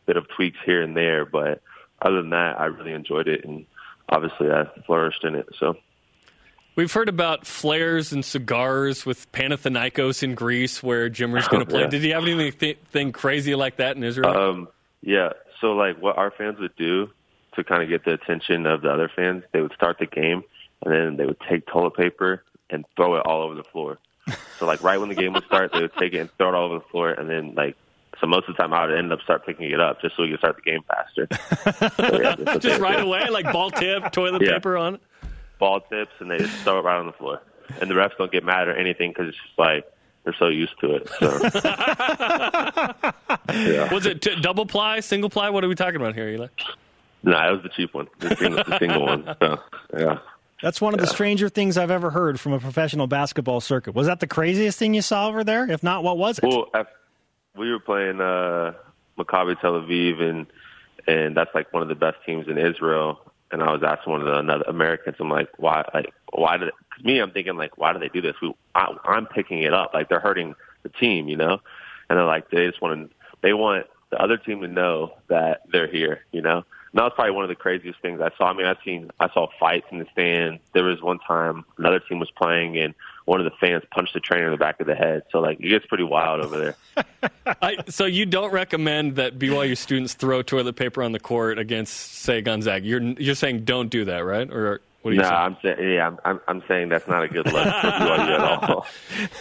bit of tweaks here and there, but other than that, I really enjoyed it, and obviously I flourished in it. So. We've heard about flares and cigars with Panathinaikos in Greece, where Jimmer's *laughs* going to play. yeah. Did you have anything crazy like that in Israel? Um, yeah. So, like, what our fans would do to kind of get the attention of the other fans, they would start the game, and then they would take toilet paper and throw it all over the floor. So like right when the game would start, they would take it and throw it all over the floor, and then like so most of the time I would end up start picking it up just so we could start the game faster. *laughs* So, yeah, just right away, like ball tip, toilet Yeah. paper on. It. ball tips, and they just throw it right on the floor. And the refs don't get mad or anything because it's just like they're so used to it. So. *laughs* yeah. Was it t- double ply, single ply? What are we talking about here, Eli? No, nah, it was the cheap one, the single, the single one. So, yeah. That's one of Yeah. the stranger things I've ever heard from a professional basketball circuit. Was that the craziest thing you saw over there? If not, what was it? Well, af- we were playing uh, Maccabi Tel Aviv, and and that's like one of the best teams in Israel. And I was asking one of the another Americans, I'm like, why? Like, why did? Cause me, I'm thinking like, why do they do this? We, I, I'm picking it up. Like they're hurting the team, you know. And they're like, they just want to, they want the other team to know that they're here, you know. And that was probably one of the craziest things I saw. I mean, I've seen, I saw fights in the stand. There was one time another team was playing, and one of the fans punched the trainer in the back of the head. So like, it gets pretty wild over there. *laughs* I, so you don't recommend that BYU students throw toilet paper on the court against, say, Gonzaga? You're you're saying don't do that, right? Or what are you no, saying? I'm saying yeah, I'm, I'm I'm saying that's not a good look for BYU at all.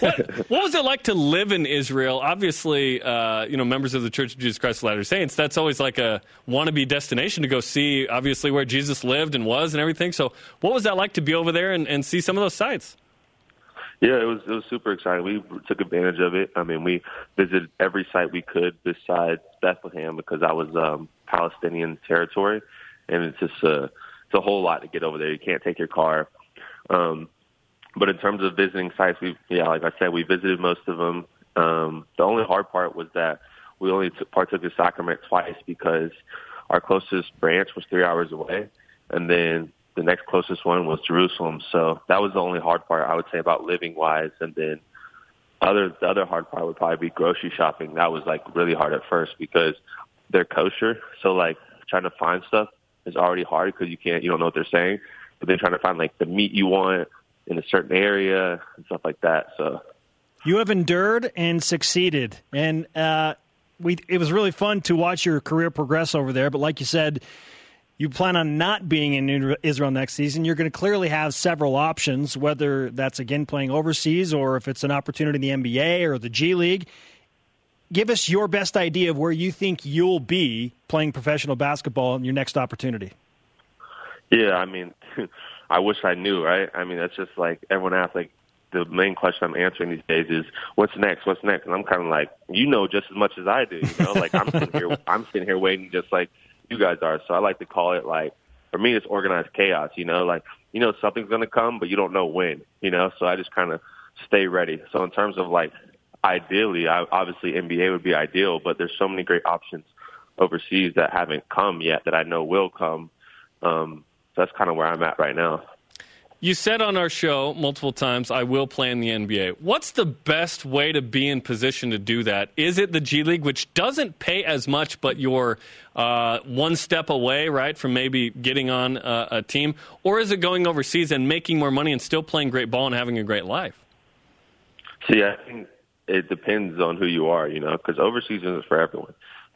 *laughs* What was it like to live in Israel? Obviously, uh, you know, members of the Church of Jesus Christ of Latter-day Saints. That's always like a wannabe destination to go see. Obviously, where Jesus lived and was and everything. So, what was that like to be over there and, and see some of those sites? Yeah, it was it was super exciting. We took advantage of it. I mean, we visited every site we could besides Bethlehem because I was um, Palestinian territory, and it's just a it's a whole lot to get over there. You can't take your car. Um, but in terms of visiting sites, we yeah, like I said, we visited most of them. Um, the only hard part was that we only took, partook in Sacrament twice because our closest branch was three hours away, and then the next closest one was Jerusalem. So that was the only hard part I would say about living wise. And then other the other hard part would probably be grocery shopping. That was like really hard at first because they're kosher. So like trying to find stuff is already hard because you can't you don't know what they're saying. But then trying to find like the meat you want in a certain area and stuff like that. So You have endured and succeeded, and uh, we. It was really fun to watch your career progress over there. But like you said, you plan on not being in Israel next season. You're going to clearly have several options, whether that's again playing overseas or if it's an opportunity in the NBA or the G League. Give us your best idea of where you think you'll be playing professional basketball in your next opportunity. Yeah, I mean, *laughs* I wish I knew, right? I mean, that's just like everyone asks. Like the main question I'm answering these days is, "What's next? What's next?" And I'm kind of like, you know, just as much as I do. You know, like I'm sitting here, I'm sitting here waiting, just like you guys are. So I like to call it like, for me, it's organized chaos. You know, like you know something's gonna come, but you don't know when. You know, so I just kind of stay ready. So in terms of like, ideally, I, obviously NBA would be ideal, but there's so many great options overseas that haven't come yet that I know will come. Um, so that's kind of where I'm at right now. You said on our show multiple times, I will play in the NBA. What's the best way to be in position to do that? Is it the G League, which doesn't pay as much, but you're uh, one step away, right, from maybe getting on a, a team? Or is it going overseas and making more money and still playing great ball and having a great life? See, I think it depends on who you are, you know, because overseas isn't for everyone.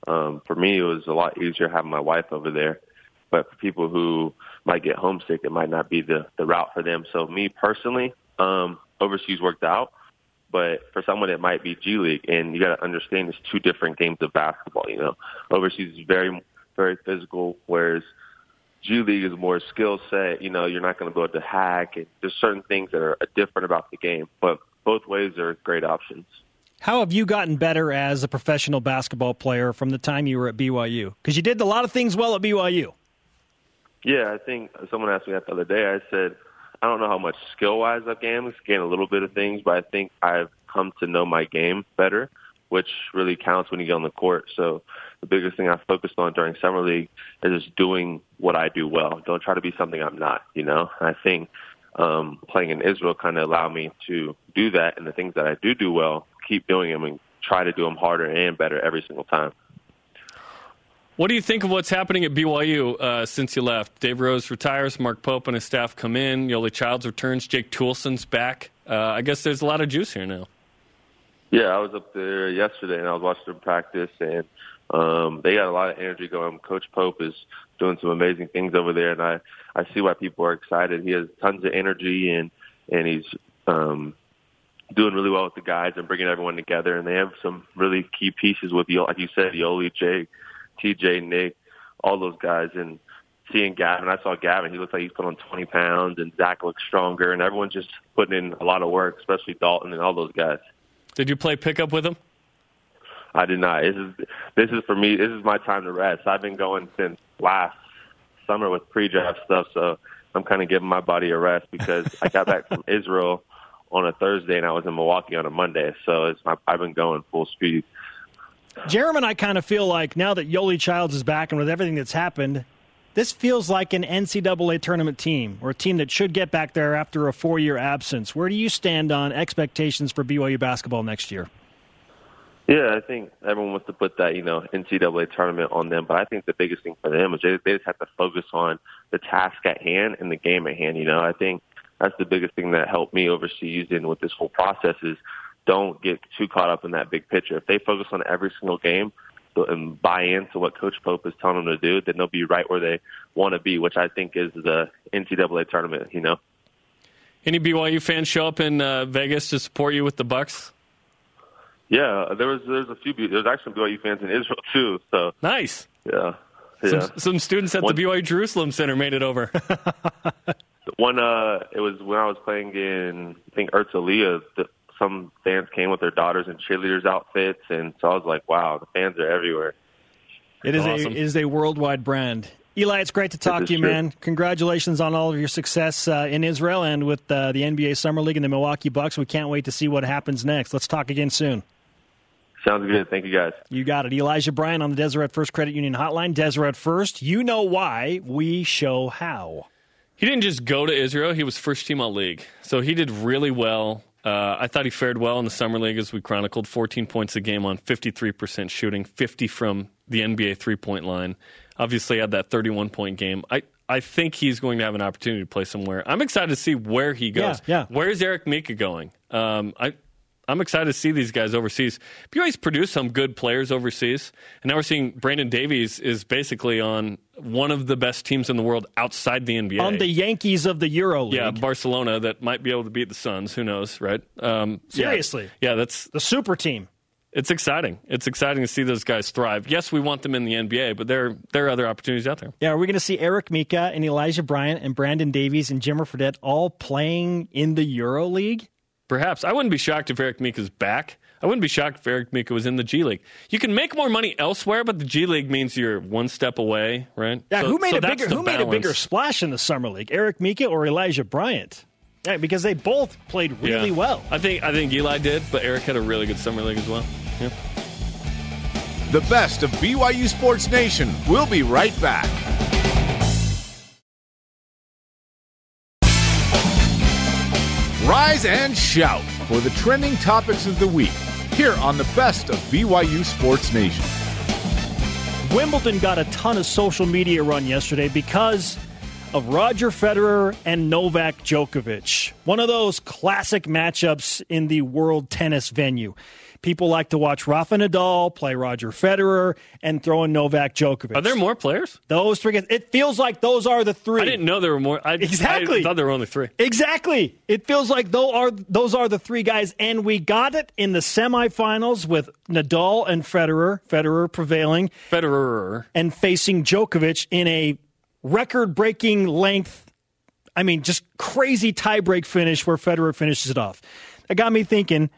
Um, for me, it was a lot easier having my wife over there. But for people who might get homesick, it might not be the, the route for them. So me personally, um, overseas worked out. But for someone that might be G League, and you got to understand it's two different games of basketball. You know, overseas is very, very physical, whereas G League is more skill set. You know, you're not going to be able to hack. And there's certain things that are different about the game. But both ways are great options. How have you gotten better as a professional basketball player from the time you were at BYU? Because you did a lot of things well at BYU. Yeah, I think someone asked me that the other day. I said, I don't know how much skill wise I've gained. Gained a little bit of things, but I think I've come to know my game better, which really counts when you get on the court. So the biggest thing I focused on during summer league is just doing what I do well. Don't try to be something I'm not. You know, I think um, playing in Israel kind of allowed me to do that, and the things that I do do well, keep doing them and try to do them harder and better every single time. What do you think of what's happening at BYU uh, since you left? Dave Rose retires, Mark Pope and his staff come in, Yoeli Childs returns, Jake Toolson's back. Uh, I guess there's a lot of juice here now. Yeah, I was up there yesterday and I was watching them practice, and um, they got a lot of energy going. Coach Pope is doing some amazing things over there, and I I see why people are excited. He has tons of energy, and and he's um, doing really well with the guys and bringing everyone together. And they have some really key pieces with you, like you said, Yoeli, Jake, TJ, Nick, all those guys, and seeing Gavin. I saw Gavin. He looked like he's put on 20 pounds, and Zach looks stronger, and everyone's just putting in a lot of work, especially Dalton and all those guys. Did you play pickup with him? I did not. This is this is for me. This is my time to rest. I've been going since last summer with pre-draft stuff, so I'm kind of giving my body a rest because I got back from *laughs* Israel on a Thursday and I was in Milwaukee on a Monday. So it's my, I've been going full speed. Jeremy and I kind of feel like now that Yoeli Childs is back and with everything that's happened, this feels like an NCAA tournament team or a team that should get back there after a four year absence. Where do you stand on expectations for BYU basketball next year? Yeah, I think everyone wants to put that, you know, NCAA tournament on them, but I think the biggest thing for them is they, they just have to focus on the task at hand and the game at hand. You know, I think that's the biggest thing that helped me overseas and with this whole process is don't get too caught up in that big picture. If they focus on every single game and buy into what Coach Pope is telling them to do, then they'll be right where they want to be, which I think is the NCAA tournament. You know. Any BYU fans show up in uh, Vegas to support you with the Bucks? Yeah, there was there's a few there's actually BYU fans in Israel too. So nice. Yeah. Some, yeah. some students at One- the BYU Jerusalem Center made it over. *laughs* One, uh, it was when I was playing in, I think, Herzliya, the, some fans came with their daughters in cheerleaders outfits, and so I was like, wow, the fans are everywhere. It is Awesome. a it is a worldwide brand. Eli, it's great to talk to you, true. man. Congratulations on all of your success uh, in Israel and with uh, the NBA Summer League and the Milwaukee Bucks. We can't wait to see what happens next. Let's talk again soon. Sounds good. Thank you, guys. You got it. Elijah Bryan on the Deseret First Credit Union Hotline. Deseret First, you know why, we show how. He didn't just go to Israel; he was first team all league, so he did really well. Uh, I thought he fared well in the summer league, as we chronicled. 14 points a game on 53% shooting, 50 from the NBA three point line. Obviously, had that 31 point game. I I think he's going to have an opportunity to play somewhere. I'm excited to see where he goes. Yeah, yeah. Where's Eric Mika going? Um, I. I'm excited to see these guys overseas. BYU's produced some good players overseas, and now we're seeing Brandon Davies is basically on one of the best teams in the world outside the NBA. On the Yankees of the Euro League. Yeah, Barcelona that might be able to beat the Suns. Who knows, right? Um, yeah. Seriously. Yeah, that's the super team. it's exciting. It's exciting to see those guys thrive. Yes, we want them in the NBA, but there there are other opportunities out there. Yeah, are we going to see Eric Mika and Elijah Bryant and Brandon Davies and Jimmer Fredette all playing in the Euro League? Perhaps I wouldn't be shocked if Eric Mika's back. I wouldn't be shocked if Eric Mika was in the G League. You can make more money elsewhere, but the G League means you're one step away, right? Yeah, So- who made so a bigger the who made a bigger splash in the summer league? Eric Mika or Elijah Bryant? Yeah, because they both played really Yeah. well. I think I think Eli did, but Eric had a really good summer league as well. Yeah. The best of BYU Sports Nation. We'll be right back. Rise and shout for the trending topics of the week here on the best of BYU Sports Nation. Wimbledon got a ton of social media run yesterday because of Roger Federer and Novak Djokovic. One of those classic matchups in the world tennis venue. People like to watch Rafa Nadal play Roger Federer and throw in Novak Djokovic. Are there more players? Those three guys. It feels like those are the three. I didn't know there were more. I, Exactly. I thought there were only three. Exactly. It feels like those are those are the three guys, and we got it in the semifinals with Nadal and Federer. Federer prevailing Federer. and facing Djokovic in a record-breaking length. I mean, just crazy tiebreak finish where Federer finishes it off. That got me thinking.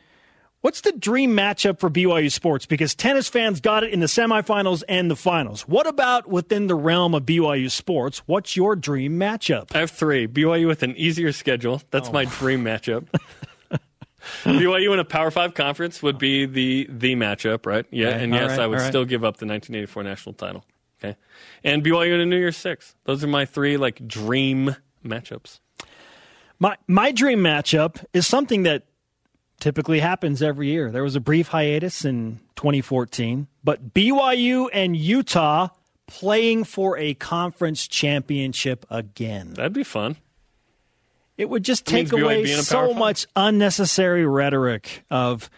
What's the dream matchup for BYU sports? Because tennis fans got it in the semifinals and the finals. What about within the realm of BYU sports? What's your dream matchup? I have three. BYU with an easier schedule. That's Oh. my dream matchup. *laughs* BYU in a Power Five conference would be the the matchup, right? Yeah, and yes, right, I would right. still give up the 1984 national title. Okay, and BYU in a New Year's Six. Those are my three like dream matchups. My my dream matchup is something that typically happens every year. There was a brief hiatus in 2014, but BYU and Utah playing for a conference championship again. That'd be fun. It would just take away being a Power so much unnecessary rhetoric of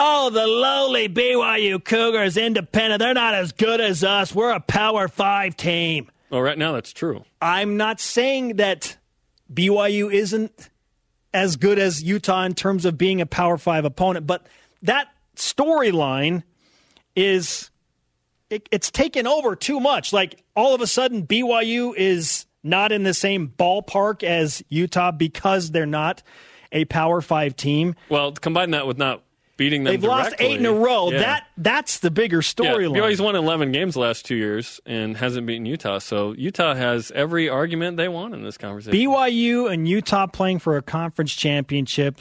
Oh, the lowly BYU Cougars, independent. They're not as good as us. We're a Power Five team. Well, right now that's true. I'm not saying that BYU isn't as good as Utah in terms of being a Power Five opponent, but that storyline is it, it's taken over too much. Like all of a sudden, BYU is not in the same ballpark as Utah because they're not a Power Five team. Well, combine that with not beating them. They've lost eight in a row. Yeah. That that's the bigger Yeah, storyline. BYU's won 11 games the last two years and hasn't beaten Utah. So Utah has every argument they want in this conversation. BYU and Utah playing for a conference championship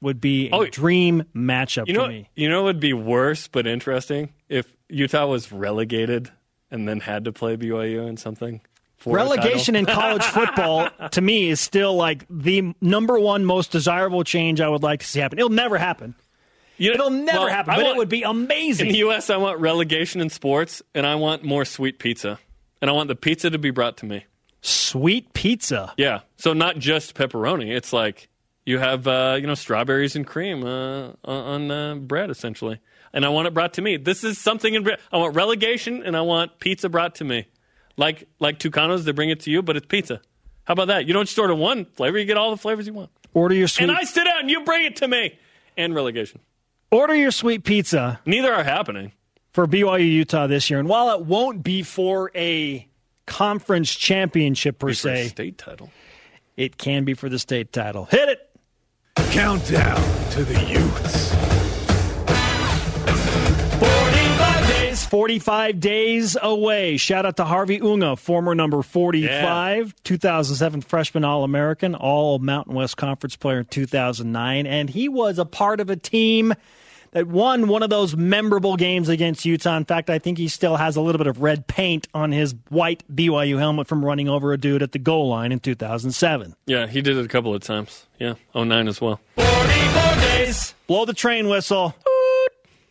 would be a Oh, dream matchup you know, for me. you know, it would be worse but interesting if Utah was relegated and then had to play BYU in something. Relegation in college *laughs* football to me is still like the number one most desirable change I would like to see happen. It'll never happen. You know- It'll never well, happen, I but want- it would be amazing. In the U.S., I want relegation in sports, and I want more sweet pizza, and I want the pizza to be brought to me. Sweet pizza. Yeah, so not just pepperoni. It's like you have uh, you know strawberries and cream uh, on uh, bread essentially, and I want it brought to me. This is something in bread. I want relegation, and I want pizza brought to me, like like Tucanos. They bring it to you, but it's pizza. How about that? You don't just order one flavor; you get all the flavors you want. Order your sweet And I sit down, and you bring it to me, and relegation. Order your sweet pizza Neither are happening. for BYU Utah this year. And while it won't be for a conference championship per Be for a se, state title. it can be for the state title. Hit it. Countdown to the Utes. 45 days. 45 days away. Shout out to Harvey Unga, former number 45, 2007 freshman All American, All Mountain West Conference player in 2009. And he was a part of a team that won one of those memorable games against Utah. In fact, I think he still has a little bit of red paint on his white BYU helmet from running over a dude at the goal line in 2007. Yeah, he did it a couple of times. Yeah, 09 as well. 44 days. Blow the train whistle.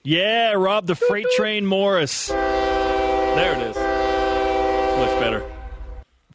Yeah, Rob the freight train Morris. There it is. Much better.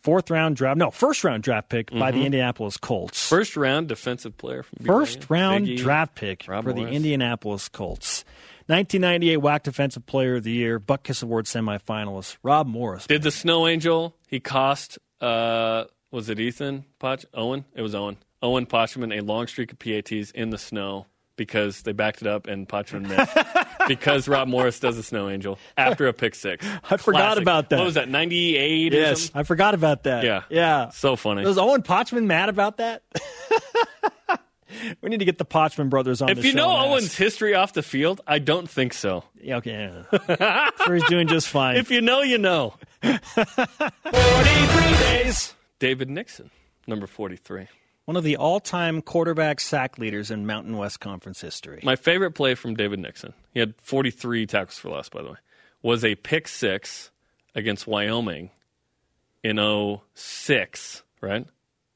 Fourth round draft, no, first round draft pick by the Indianapolis Colts. First round defensive player. First round Big E. draft pick Rob for the Indianapolis Colts. 1998 WAC Defensive Player of the Year, Butkus Award semifinalist, Rob Morris. Did the Snow Angel? He cost. Uh, was it Ethan Poch? Owen? It was Owen. Owen Pochman a long streak of PATs in the snow because they backed it up and Pochman missed. *laughs* because Rob Morris does the Snow Angel after a pick six. I forgot Classic. about that. What was that? Ninety eight. Yes, I forgot about that. Yeah. Yeah. So funny. Was Owen Pochman mad about that? *laughs* we need to get the Pochman brothers on If the you show know ask. Owen's history off the field, I don't think so. Yeah, okay. Yeah. sure he's doing just fine. *laughs* If you know, you know. 43 days. David Nixon, number 43. One of the all-time quarterback sack leaders in Mountain West Conference history. My favorite play from David Nixon, he had 43 tackles for loss, by the way, was a pick six against Wyoming in 06, right?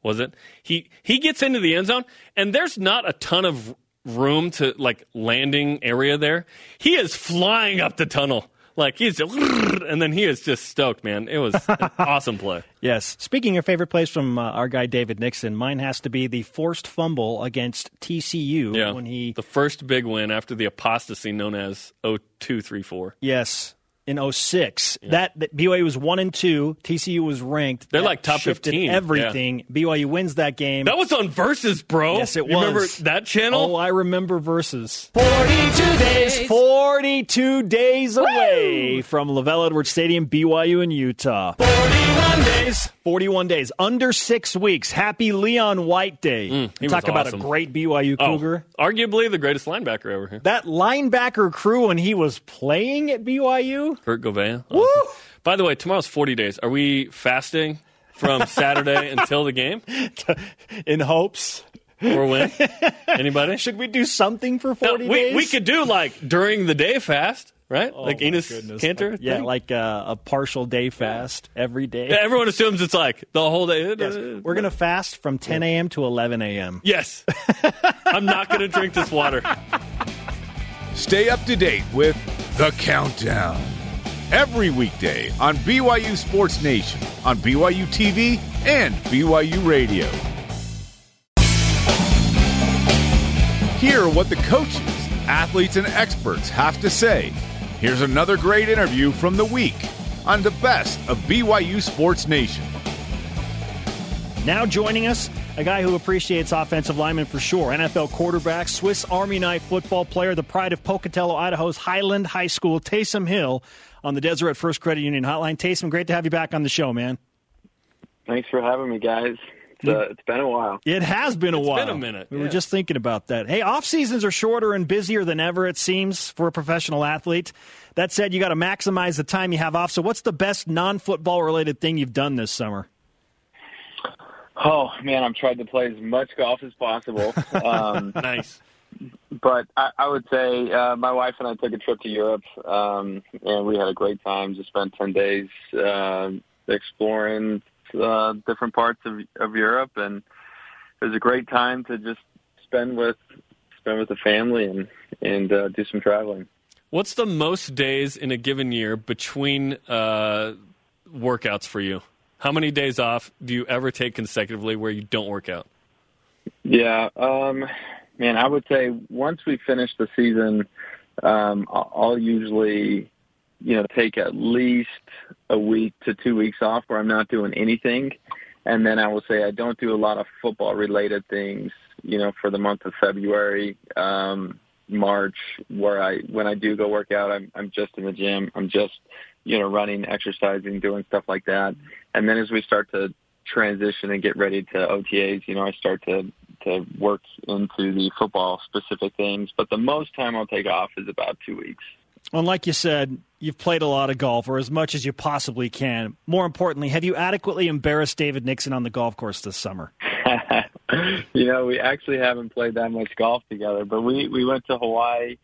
Was it? He he gets into the end zone, and there's not a ton of room to like landing area there. He is flying up the tunnel. Like he's *laughs* and then he is just stoked, man. It was an *laughs* awesome play. Yes. Speaking of favorite plays from uh, our guy David Nixon, mine has to be the forced fumble against TCU Yeah. when he the first big win after the apostasy known as 0234. yes in 06. That, that BYU was 1 and 2, TCU was ranked. They're That like top 15, everything. BYU wins that game. That was on Versus, bro. Yes, it You was. Remember that channel? Oh, I remember Versus. 42 days. 42 days away from LaVell Edwards Stadium, BYU in Utah. 41 days. 41 days. Under six weeks. Happy Leon White Day. Mm, Talk about awesome. a great BYU Oh, Cougar. arguably the greatest linebacker ever here. That linebacker crew when he was playing at BYU. Kurt Gouveia. Awesome. By the way, tomorrow's 40 days. Are we fasting from *laughs* Saturday until the game in hopes or when? *laughs* Anybody? Should we do something for No, 40 we, days? we could do like during the day fast, right? Oh, like Enos goodness. Cantor. Like- yeah, thing? like uh, a partial day fast every day. Yeah, everyone assumes it's like the whole day. Yes, we're going to fast from 10 a.m. to 11 a.m. Yes. *laughs* I'm not going to drink this water. Stay up to date with The Countdown. Every weekday on BYU Sports Nation, on BYU TV, and BYU Radio. Hear what the coaches, athletes, and experts have to say. Here's another great interview from the week on the best of BYU Sports Nation. Now joining us, a guy who appreciates offensive linemen for sure. NFL quarterback, Swiss Army knife football player, the pride of Pocatello, Idaho's Highland High School, Taysom Hill on the Deseret First Credit Union Hotline. Taysom, great to have you back on the show, man. Thanks for having me, guys. It's, uh, it's been a while. It has been a It's while. been a minute, We yeah. were just thinking about that. Hey, off seasons are shorter and busier than ever, it seems, for a professional athlete. That said, you got to maximize the time you have off. So, what's the best non football related thing you've done this summer? Oh man, I've tried to play as much golf as possible. *laughs* Um, nice. But I, I would say uh, my wife and I took a trip to Europe, um, and we had a great time. Just spent ten days uh, exploring uh, different parts of, of Europe, and it was a great time to just spend with spend with the family and and uh, do some traveling. What's the most days in a given year between uh, workouts for you? How many days off do you ever take consecutively where you don't work out? Yeah, um, man, I would say once we finish the season, um, I'll I'll usually, you know, take at least a week to two weeks off where I'm not doing anything, and then I will say I don't do a lot of football related things, you know, for the month of February, um, March, where I when I do go work out, I'm I'm just in the gym, I'm just, you know, running, exercising, doing stuff like that, and then as we start to transition and get ready to OTAs, you know, I start to to work into the football specific things. But the most time I'll take off is about two weeks. Well, like you said, you've played a lot of golf, or as much as you possibly can. More importantly, have you adequately embarrassed David Nixon on the golf course this summer? *laughs* you know, we actually haven't played that much golf together, but we we went to Hawaii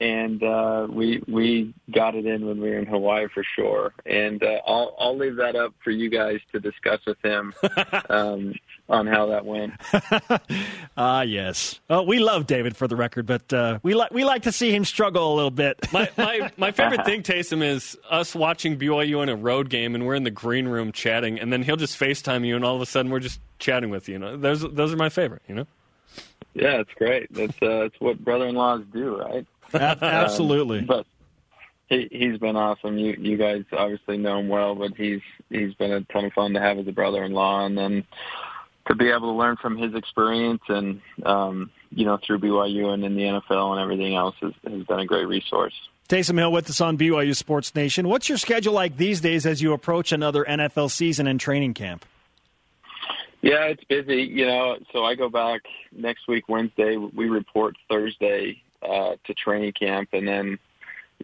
and uh we we got it in when we were in Hawaii for sure. And uh, I'll I'll leave that up for you guys to discuss with him *laughs* um on how that went. *laughs* Ah, yes. Oh, we love David for the record, but uh, we like we like to see him struggle a little bit. My, my, my favorite *laughs* thing, Taysom, is us watching BYU in a road game and we're in the green room chatting, and then he'll just FaceTime you, and all of a sudden we're just chatting with you. you know, those those are my favorite. You know. Yeah, it's great. That's uh, it's what brother-in-laws do, right? Ab- absolutely. Um, but he he's been awesome. You you guys obviously know him well, but he's he's been a ton of fun to have as a brother-in-law, and then to be able to learn from his experience and um, you know through BYU and in the NFL and everything else has, has been a great resource. Taysom Hill with us on BYU Sports Nation. What's your schedule like these days as you approach another NFL season and training camp? Yeah, it's busy. You know, so I go back next week Wednesday. We report Thursday uh, to training camp, and then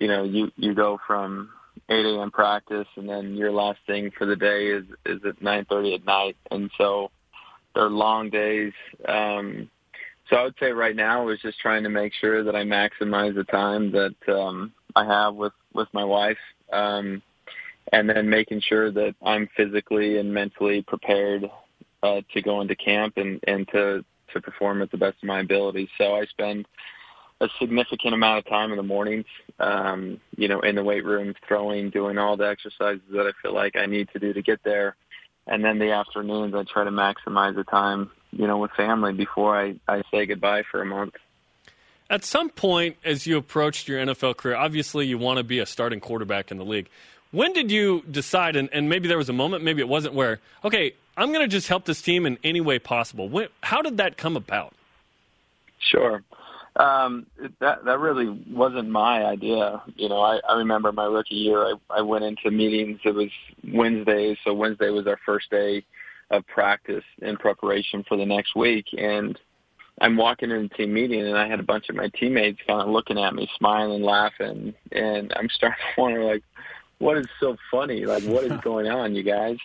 you know you you go from 8 a.m. practice, and then your last thing for the day is is at 9:30 at night, and so they're long days. Um, so I would say right now is just trying to make sure that I maximize the time that um, I have with with my wife. Um, and then making sure that I'm physically and mentally prepared uh, to go into camp and, and to, to perform at the best of my ability. So I spend a significant amount of time in the mornings, um, you know, in the weight room, throwing, doing all the exercises that I feel like I need to do to get there. And then the afternoons, I try to maximize the time, you know, with family before I, I say goodbye for a month. At some point, as you approached your NFL career, obviously you want to be a starting quarterback in the league. When did you decide, and, and maybe there was a moment, maybe it wasn't, where, okay, I'm going to just help this team in any way possible? When, how did that come about? Sure. Um, that that really wasn't my idea. You know, I, I remember my rookie year. I, I went into meetings. It was Wednesday, so Wednesday was our first day of practice in preparation for the next week. And I'm walking in the team meeting, and I had a bunch of my teammates kind of looking at me, smiling, laughing, and I'm starting to wonder, like, what is so funny? Like, what is *laughs* going on, you guys?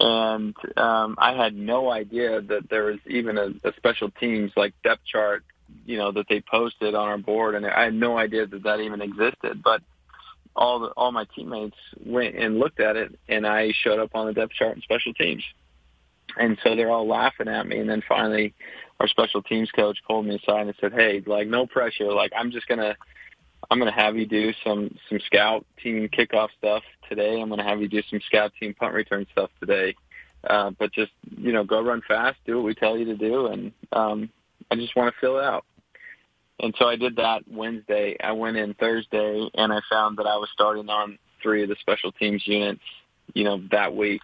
And um, I had no idea that there was even a, a special teams like depth chart you know that they posted on our board and I had no idea that that even existed but all the all my teammates went and looked at it and I showed up on the depth chart in special teams. And so they're all laughing at me and then finally our special teams coach pulled me aside and said hey like no pressure. Like I'm just to I'm going to have you do some some scout team kickoff stuff today. I'm going to have you do some scout team punt return stuff today. Uh but just you know go run fast do what we tell you to do and um I just want to fill it out. And so I did that Wednesday. I went in Thursday and I found that I was starting on three of the special teams units, you know, that week.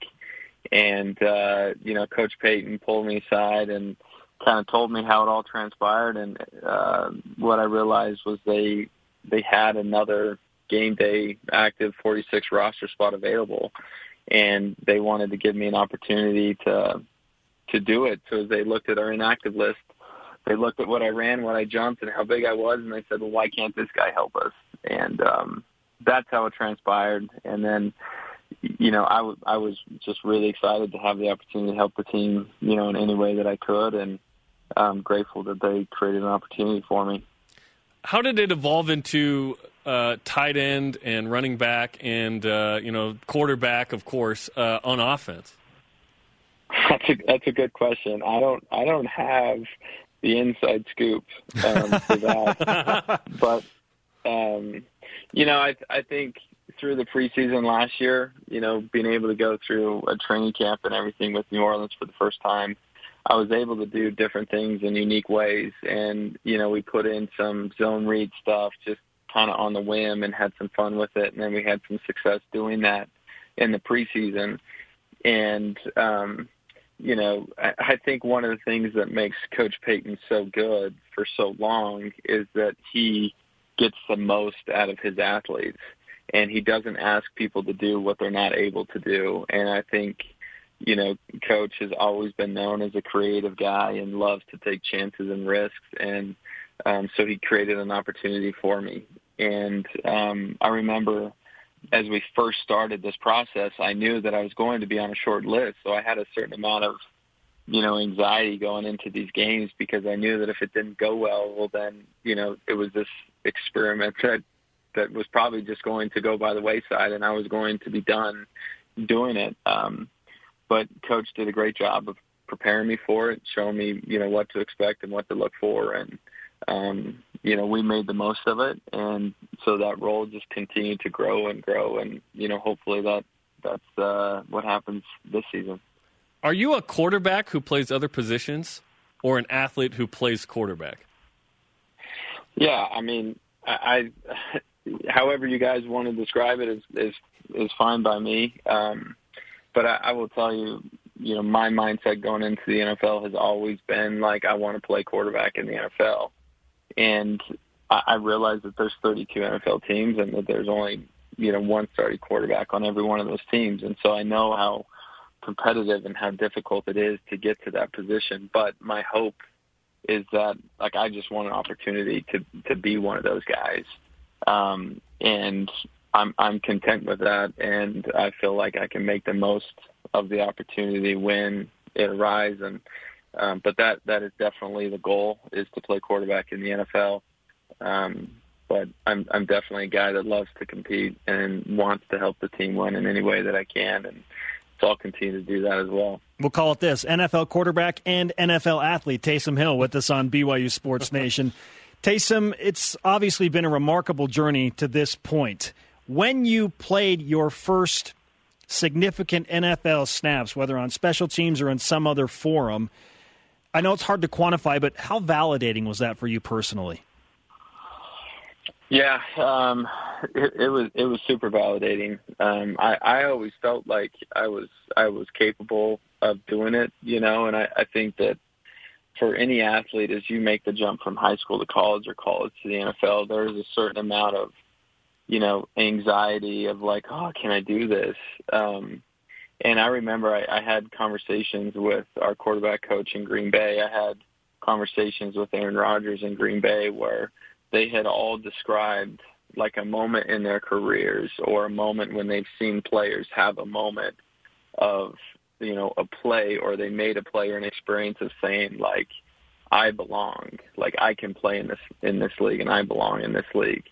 And uh, you know, Coach Payton pulled me aside and kind of told me how it all transpired. And uh, what I realized was they they had another game day active 46 roster spot available, and they wanted to give me an opportunity to to do it. So as they looked at our inactive list, they looked at what I ran, what I jumped, and how big I was, and they said, "Well, why can't this guy help us?" And um, that's how it transpired. And then, you know, I, w- I was just really excited to have the opportunity to help the team, you know, in any way that I could, and I'm grateful that they created an opportunity for me. How did it evolve into uh, tight end and running back and uh, you know quarterback, of course, uh, on offense? *laughs* That's a that's a good question. I don't I don't have the inside scoop um, for that, *laughs* but um, you know I I think through the preseason last year, you know, being able to go through a training camp and everything with New Orleans for the first time, I was able to do different things in unique ways. And, you know, we put in some zone read stuff just kind of on the whim and had some fun with it. And then we had some success doing that in the preseason. And, um, you know, I, I think one of the things that makes Coach Payton so good for so long is that he gets the most out of his athletes and he doesn't ask people to do what they're not able to do. And I think, you know, coach has always been known as a creative guy and loves to take chances and risks. And um, so he created an opportunity for me. And um, I remember as we first started this process, I knew that I was going to be on a short list. So I had a certain amount of, you know, anxiety going into these games because I knew that if it didn't go well, well then, you know, it was this experiment that that was probably just going to go by the wayside and I was going to be done doing it. Um, but coach did a great job of preparing me for it, showing me, you know, what to expect and what to look for. And, um, you know, we made the most of it. And so that role just continued to grow and grow. And, you know, hopefully that, that's, uh, what happens this season. Are you a quarterback who plays other positions or an athlete who plays quarterback? Yeah. I mean, I, I *laughs* however you guys want to describe it is is is fine by me. Um, but I, I will tell you, you know, my mindset going into the NFL has always been like I want to play quarterback in the NFL, and I, I realize that there's 32 NFL teams and that there's only you know one starting quarterback on every one of those teams, and so I know how competitive and how difficult it is to get to that position. But my hope is that like I just want an opportunity to to be one of those guys um, and I'm I'm content with that, and I feel like I can make the most of the opportunity when it arises. And um, but that that is definitely the goal is to play quarterback in the NFL. Um, but I'm I'm definitely a guy that loves to compete and wants to help the team win in any way that I can, and so I'll continue to do that as well. We'll call it this: NFL quarterback and NFL athlete Taysom Hill with us on BYU Sports *laughs* Nation. Taysom, it's obviously been a remarkable journey to this point. When you played your first significant NFL snaps, whether on special teams or in some other forum, I know it's hard to quantify, but how validating was that for you personally? Yeah, um, it, it was it was super validating. Um, I, I always felt like I was I was capable of doing it, you know, and I, I think that for any athlete as you make the jump from high school to college or college to the NFL, there is a certain amount of, you know, anxiety of like, oh, can I do this? Um, and I remember I, I had conversations with our quarterback coach in Green Bay. I had conversations with Aaron Rodgers in Green Bay where they had all described like a moment in their careers or a moment when they've seen players have a moment of you know a play or they made a play or an experience of saying like I belong, like I can play in this in this league and I belong in this league.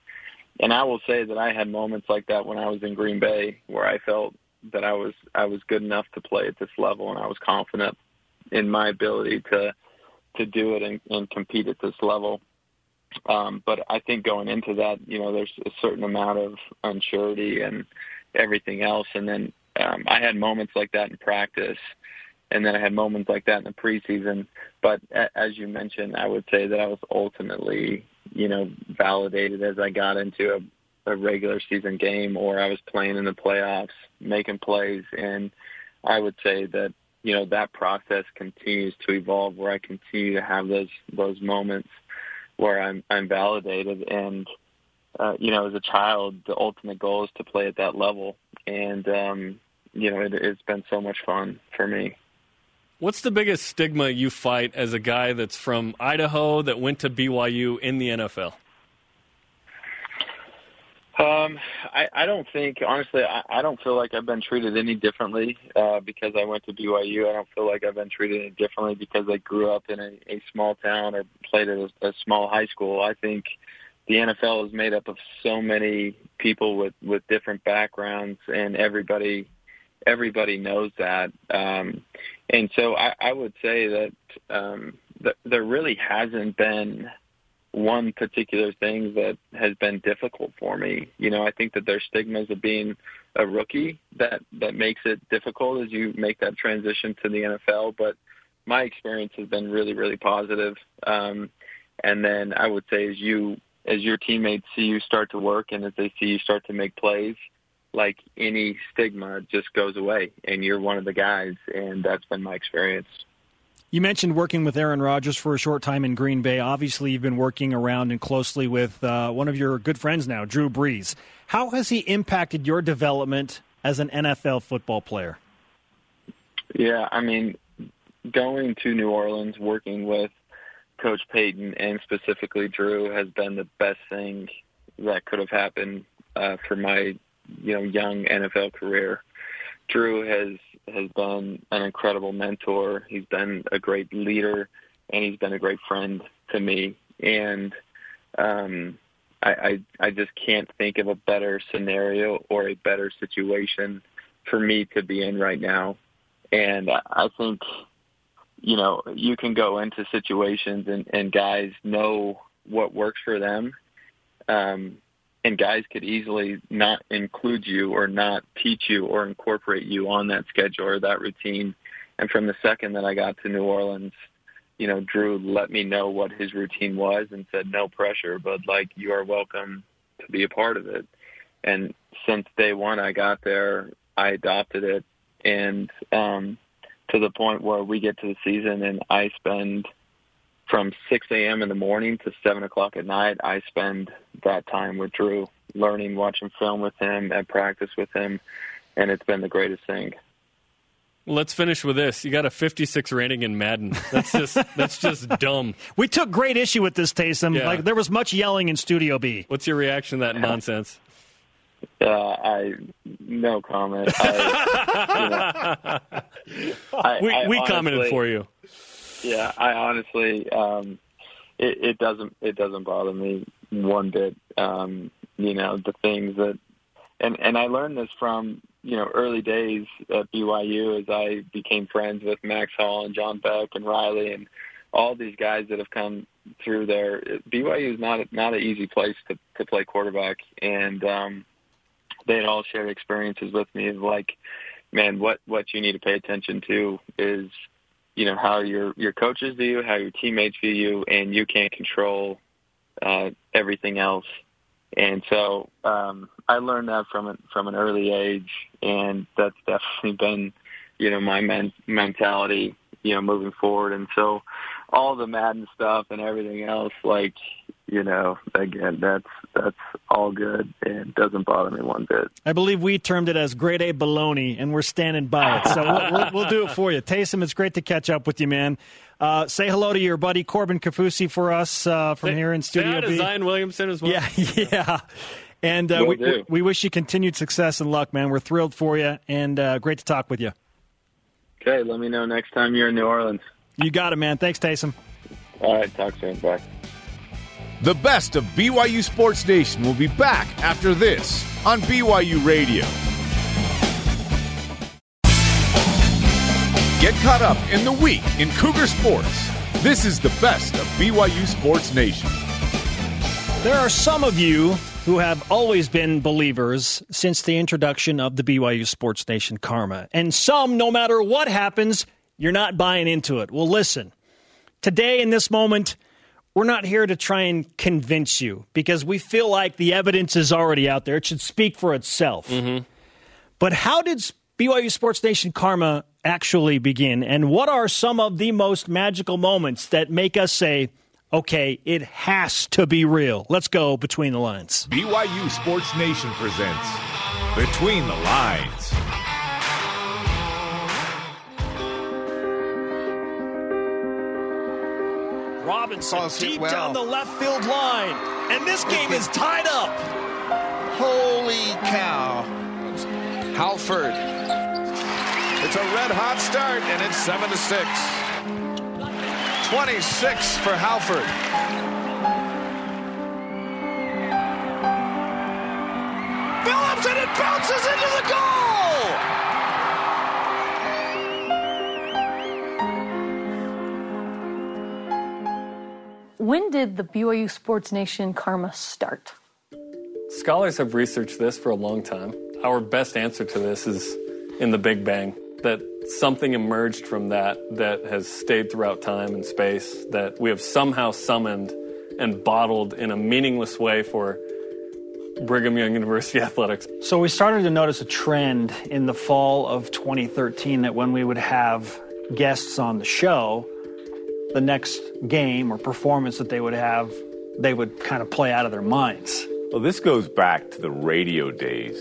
And I will say that I had moments like that when I was in Green Bay where I felt that I was I was good enough to play at this level and I was confident in my ability to to do it and, and compete at this level. Um, but I think going into that, you know, there's a certain amount of unsurety and everything else. And then um, I had moments like that in practice, and then I had moments like that in the preseason. But as you mentioned, I would say that I was ultimately, you know, validated as I got into a, regular season game, or I was playing in the playoffs, making plays, and I would say that you know that process continues to evolve, where I continue to have those those moments where I'm I'm validated, and uh, you know, as a child, the ultimate goal is to play at that level, and um, you know, it, it's been so much fun for me. What's the biggest stigma you fight as a guy that's from Idaho that went to BYU in the NFL? Um, I, I don't think, honestly, I, I don't feel like I've been treated any differently uh, because I went to BYU. I don't feel like I've been treated any differently because I grew up in a, a small town or played at a, a small high school. I think the NFL is made up of so many people with with different backgrounds, and everybody everybody knows that. Um, and so I, I would say that um, th- there really hasn't been one particular thing that has been difficult for me. You know, I think that there's stigmas of being a rookie that that makes it difficult as you make that transition to the NFL. But my experience has been really, really positive. Um, and then I would say as you as your teammates see you start to work and as they see you start to make plays, like any stigma just goes away and you're one of the guys and that's been my experience. You mentioned working with Aaron Rodgers for a short time in Green Bay. Obviously, you've been working around and closely with uh, one of your good friends now, Drew Brees. How has he impacted your development as an NFL football player? Yeah, I mean, going to New Orleans, working with Coach Payton and specifically Drew has been the best thing that could have happened uh, for my, you know, young NFL career. Drew has has been an incredible mentor. He's been a great leader, and he's been a great friend to me. And um, I, I I just can't think of a better scenario or a better situation for me to be in right now. And I think, you know, you can go into situations and, and guys know what works for them. Um, and guys could easily not include you or not teach you or incorporate you on that schedule or that routine. And from the second that I got to New Orleans, you know, Drew let me know what his routine was and said, no pressure, but like you are welcome to be a part of it. And since day one I got there, I adopted it. And, um, to the point where we get to the season and I spend from 6 a.m. in the morning to 7 o'clock at night, I spend that time with Drew, learning, watching film with him, at practice with him, and it's been the greatest thing. Let's finish with this. You got a 56 rating in Madden. That's just *laughs* that's just dumb. We took great issue with this, Taysom. Yeah. Like there was much yelling in Studio B. What's your reaction to that nonsense? Uh, I no comment. I, you know, *laughs* I, we I we honestly- commented for you. Yeah, I honestly, um, it, it doesn't it doesn't bother me one bit. Um, you know, the things that, and and I learned this from you know early days at BYU as I became friends with Max Hall and John Beck and Riley and all these guys that have come through there. BYU is not not an easy place to to play quarterback, and um, they had all shared experiences with me of like, man, what what you need to pay attention to is you know how your your coaches view you, how your teammates view you, and you can't control uh, everything else. And so um, I learned that from an, from an early age, and that's definitely been you know my men- mentality you know moving forward. And so all the Madden stuff and everything else, like you know, again, that's that's all good and doesn't bother me one bit. I believe we termed it as grade A baloney, and we're standing by it. So we'll, we'll, we'll do it for you. Taysom, it's great to catch up with you, man. Uh, say hello to your buddy Corbin Kaufusi for us uh, from here in Studio hi B. Zion Williamson as well. Yeah, *laughs* yeah. And uh, Will we, we wish you continued success and luck, man. We're thrilled for you, and uh, great to talk with you. Okay, let me know next time you're in New Orleans. You got it, man. Thanks, Taysom. All right, talk soon. Bye. The best of BYU Sports Nation will be back after this on BYU Radio. Get caught up in the week in Cougar Sports. This is the best of BYU Sports Nation. There are some of you who have always been believers since the introduction of the BYU Sports Nation Karma. And some, no matter what happens, you're not buying into it. Well, listen, today in this moment, we're not here to try and convince you because we feel like the evidence is already out there. It should speak for itself. Mm-hmm. But how did BYU Sports Nation karma actually begin? And what are some of the most magical moments that make us say, okay, it has to be real? Let's go between the lines. BYU Sports Nation presents Between the Lines. Robinson deep well. down the left field line. And this game is tied up. Holy cow. Halford. It's a red hot start, and it's 7 to 6. 26 for Halford. Phillips, and it bounces into the goal. When did the BYU Sports Nation karma start? Scholars have researched this for a long time. Our best answer to this is in the Big Bang, that something emerged from that that has stayed throughout time and space, that we have somehow summoned and bottled in a meaningless way for Brigham Young University *laughs* athletics. So we started to notice a trend in the fall of 2013 that when we would have guests on the show, the next game or performance that they would have, they would kind of play out of their minds. Well, this goes back to the radio days,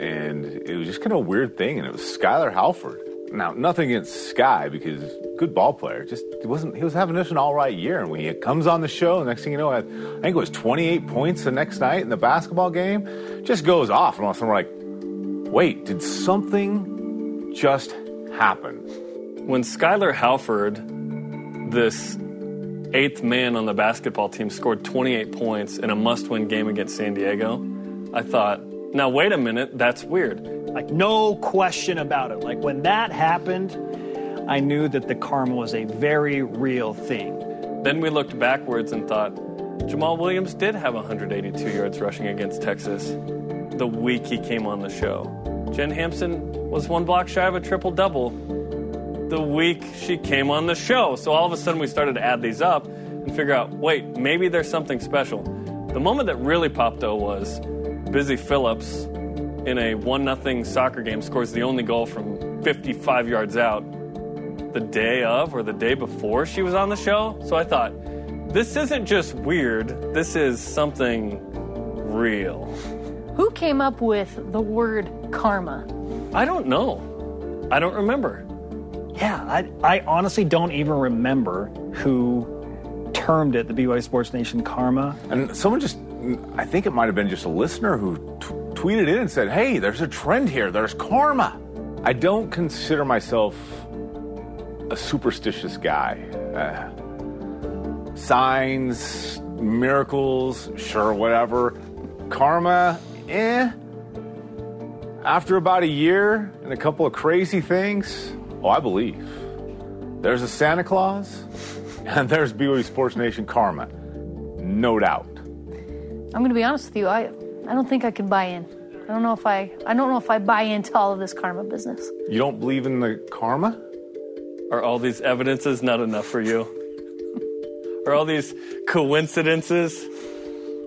and it was just kind of a weird thing, and it was Skyler Halford. Now, nothing against Sky because good ball player. Just he wasn't. He was having just an all right year, and when he comes on the show, the next thing you know, I think it was 28 points the next night in the basketball game. Just goes off, and all of a sudden we're like, "Wait, did something just happen?" When Skyler Halford, this eighth man on the basketball team, scored 28 points in a must win game against San Diego, I thought, now wait a minute, that's weird. Like, no question about it. Like, when that happened, I knew that the karma was a very real thing. Then we looked backwards and thought, Jamaal Williams did have 182 yards rushing against Texas the week he came on the show. Jen Hamson was one block shy of a triple double the week she came on the show. So all of a sudden we started to add these up and figure out, wait, maybe there's something special. The moment that really popped though was Busy Phillips in a 1 0 soccer game scores the only goal from 55 yards out the day of or the day before she was on the show. So I thought, this isn't just weird, this is something real. Who came up with the word karma? I don't know. I don't remember. Yeah, I, I honestly don't even remember who termed it the BYU Sports Nation karma. And someone just, I think it might have been just a listener who t- tweeted in and said, hey, there's a trend here. There's karma. I don't consider myself a superstitious guy. Uh, signs, miracles, sure, whatever. Karma, eh. After about a year and a couple of crazy things, oh, I believe. There's a Santa Claus, *laughs* and there's BYU Sports Nation karma. No doubt. I'm going to be honest with you. I I don't think I can buy in. I don't know if I I don't know if I buy into all of this karma business. You don't believe in the karma? Are all these evidences not enough for you? Are all these coincidences?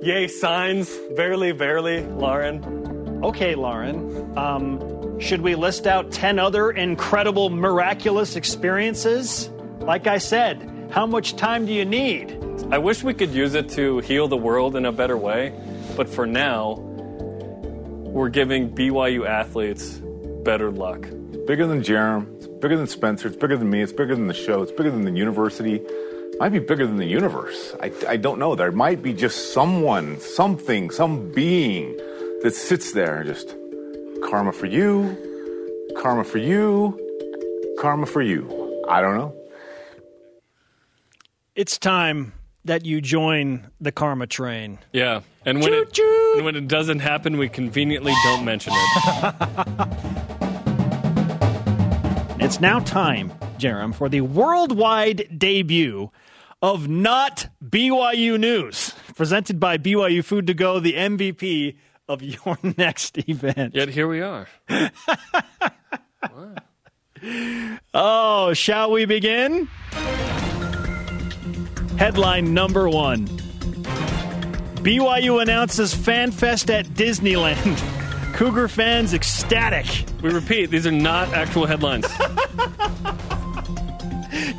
Yay, signs, verily, verily, Lauren. Okay, Lauren. Um, should we list out 10 other incredible, miraculous experiences? Like I said, how much time do you need? I wish we could use it to heal the world in a better way, but for now, we're giving BYU athletes better luck. It's bigger than Jarom. It's bigger than Spencer. It's bigger than me. It's bigger than the show. It's bigger than the university. It might be bigger than the universe. I, I don't know. There might be just someone, something, some being that sits there and just karma for you, karma for you, karma for you. I don't know. It's time that you join the karma train. Yeah, and when it and when it doesn't happen, we conveniently don't mention it. *laughs* It's now time, Jarom, for the worldwide debut of Not BYU News, presented by BYU Food to Go, the MVP of your *laughs* next event. Yet here we are. *laughs* Oh, shall we begin? Headline number one BYU announces FanFest at Disneyland. *laughs* Cougar fans ecstatic. We repeat, these are not actual headlines.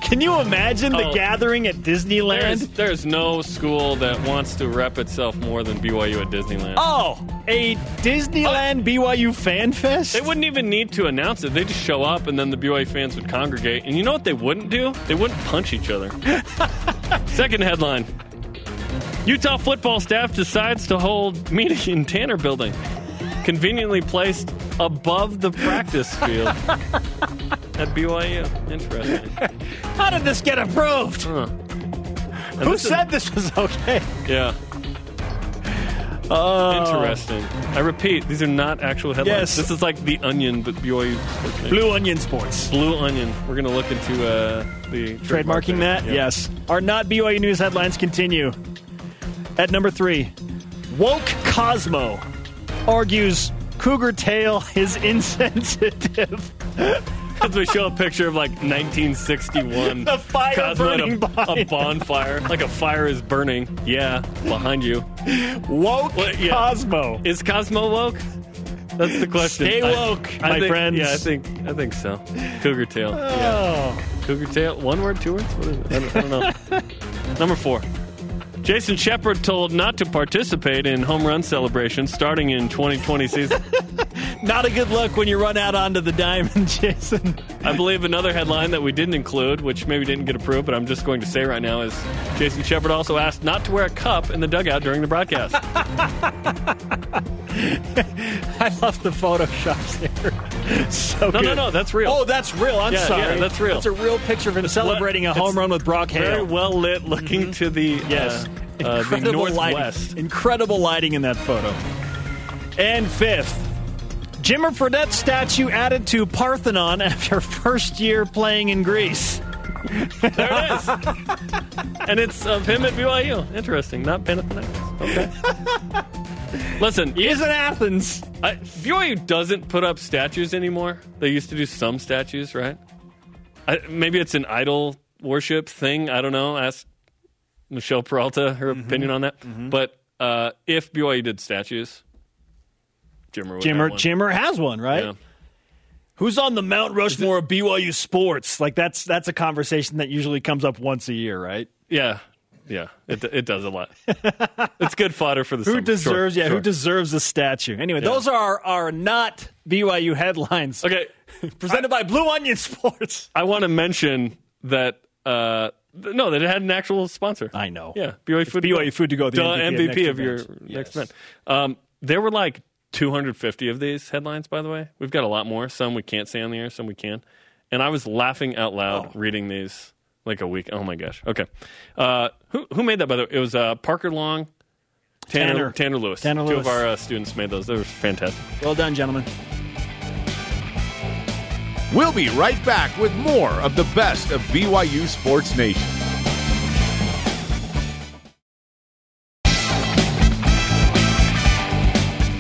Can you imagine the Oh. gathering at Disneyland? There's, there's no school that wants to rep itself more than BYU at Disneyland. Oh, a Disneyland uh, BYU fan fest? They wouldn't even need to announce it. They just show up, and then the BYU fans would congregate. And you know what they wouldn't do? They wouldn't punch each other. *laughs* Second headline: Utah football staff decides to hold meeting in Tanner Building, conveniently placed above the practice field *laughs* at BYU. Interesting. *laughs* How did this get approved? Huh. Who this is- said this was okay? Yeah. Oh. Interesting. I repeat, these are not actual headlines. Yes. This is like the Onion, but BYU. Blue Onion Sports. Blue Onion. We're going to look into uh, the Trademarking that? Yeah. Yes. Our not BYU news headlines continue. At number three, woke Cosmo argues Cougar tail is *laughs* insensitive. As we show a picture of like 1961 The fire Cosmo burning a, a bonfire, like a fire is burning. Yeah, behind you. Woke Well, yeah. Cosmo. Is Cosmo woke? That's the question. Stay woke, I my think- friends. Yeah, I think I think so. Cougar tail. Oh. Yeah. Oh. Cougar tail. One word, two words. What is it? I don't, I don't know. *laughs* Number four. Jason Shepard told not to participate in home run celebrations starting in 2020 season. *laughs* Not a good look when you run out onto the diamond, *laughs* Jason. I believe another headline that we didn't include, which maybe didn't get approved, but I'm just going to say right now, is Jason Shepard also asked not to wear a cup in the dugout during the broadcast. *laughs* I love the photoshops here. *laughs* so No, good. no, no, that's real. Oh, that's real. I'm Yeah, sorry. yeah, that's real. That's a real picture of him celebrating a home run with Brock Very well lit, looking to the Yes. uh, uh, the Incredible northwest. lighting. Incredible lighting in that photo. And fifth, Jimmer Fredette statue added to Parthenon after *laughs* first year playing in Greece. There it is, and it's of him at BYU. Interesting, not Panathinaikos. Okay. Listen, He is in Athens. I, BYU doesn't put up statues anymore. They used to do some statues, right? I, maybe it's an idol worship thing. I don't know. Ask Michelle Peralta her opinion on that. But uh, if BYU did statues, Jimmer Jimmer. Jimmer has one, right? Yeah. Who's on the Mount Rushmore of BYU sports? Like that's that's a conversation that usually comes up once a year, right? Yeah, yeah, it, it does a lot. *laughs* it's good fodder for the Who summer. deserves? Sure, yeah, sure. who deserves a statue? Anyway, Yeah. those are our not BYU headlines. Okay, *laughs* presented by Blue Onion Sports. I want to mention that. Uh, no, that it had an actual sponsor. I know. Yeah, BYU food. BYU Food to Go, the MVP of MVP, of your event. next event. Um, there were like 250 of these headlines. By the way, we've got a lot more. Some we can't say on the air, some we can. And I was laughing out loud Oh. reading these like a week. Oh my gosh. Okay, uh, who who made that? By the way, it was uh, Parker Long. Tanner, Tanner. Tanner Lewis. Tanner Lewis. Two of our uh, students made those. They were fantastic. Well done, gentlemen. We'll be right back with more of the best of BYU Sports Nation.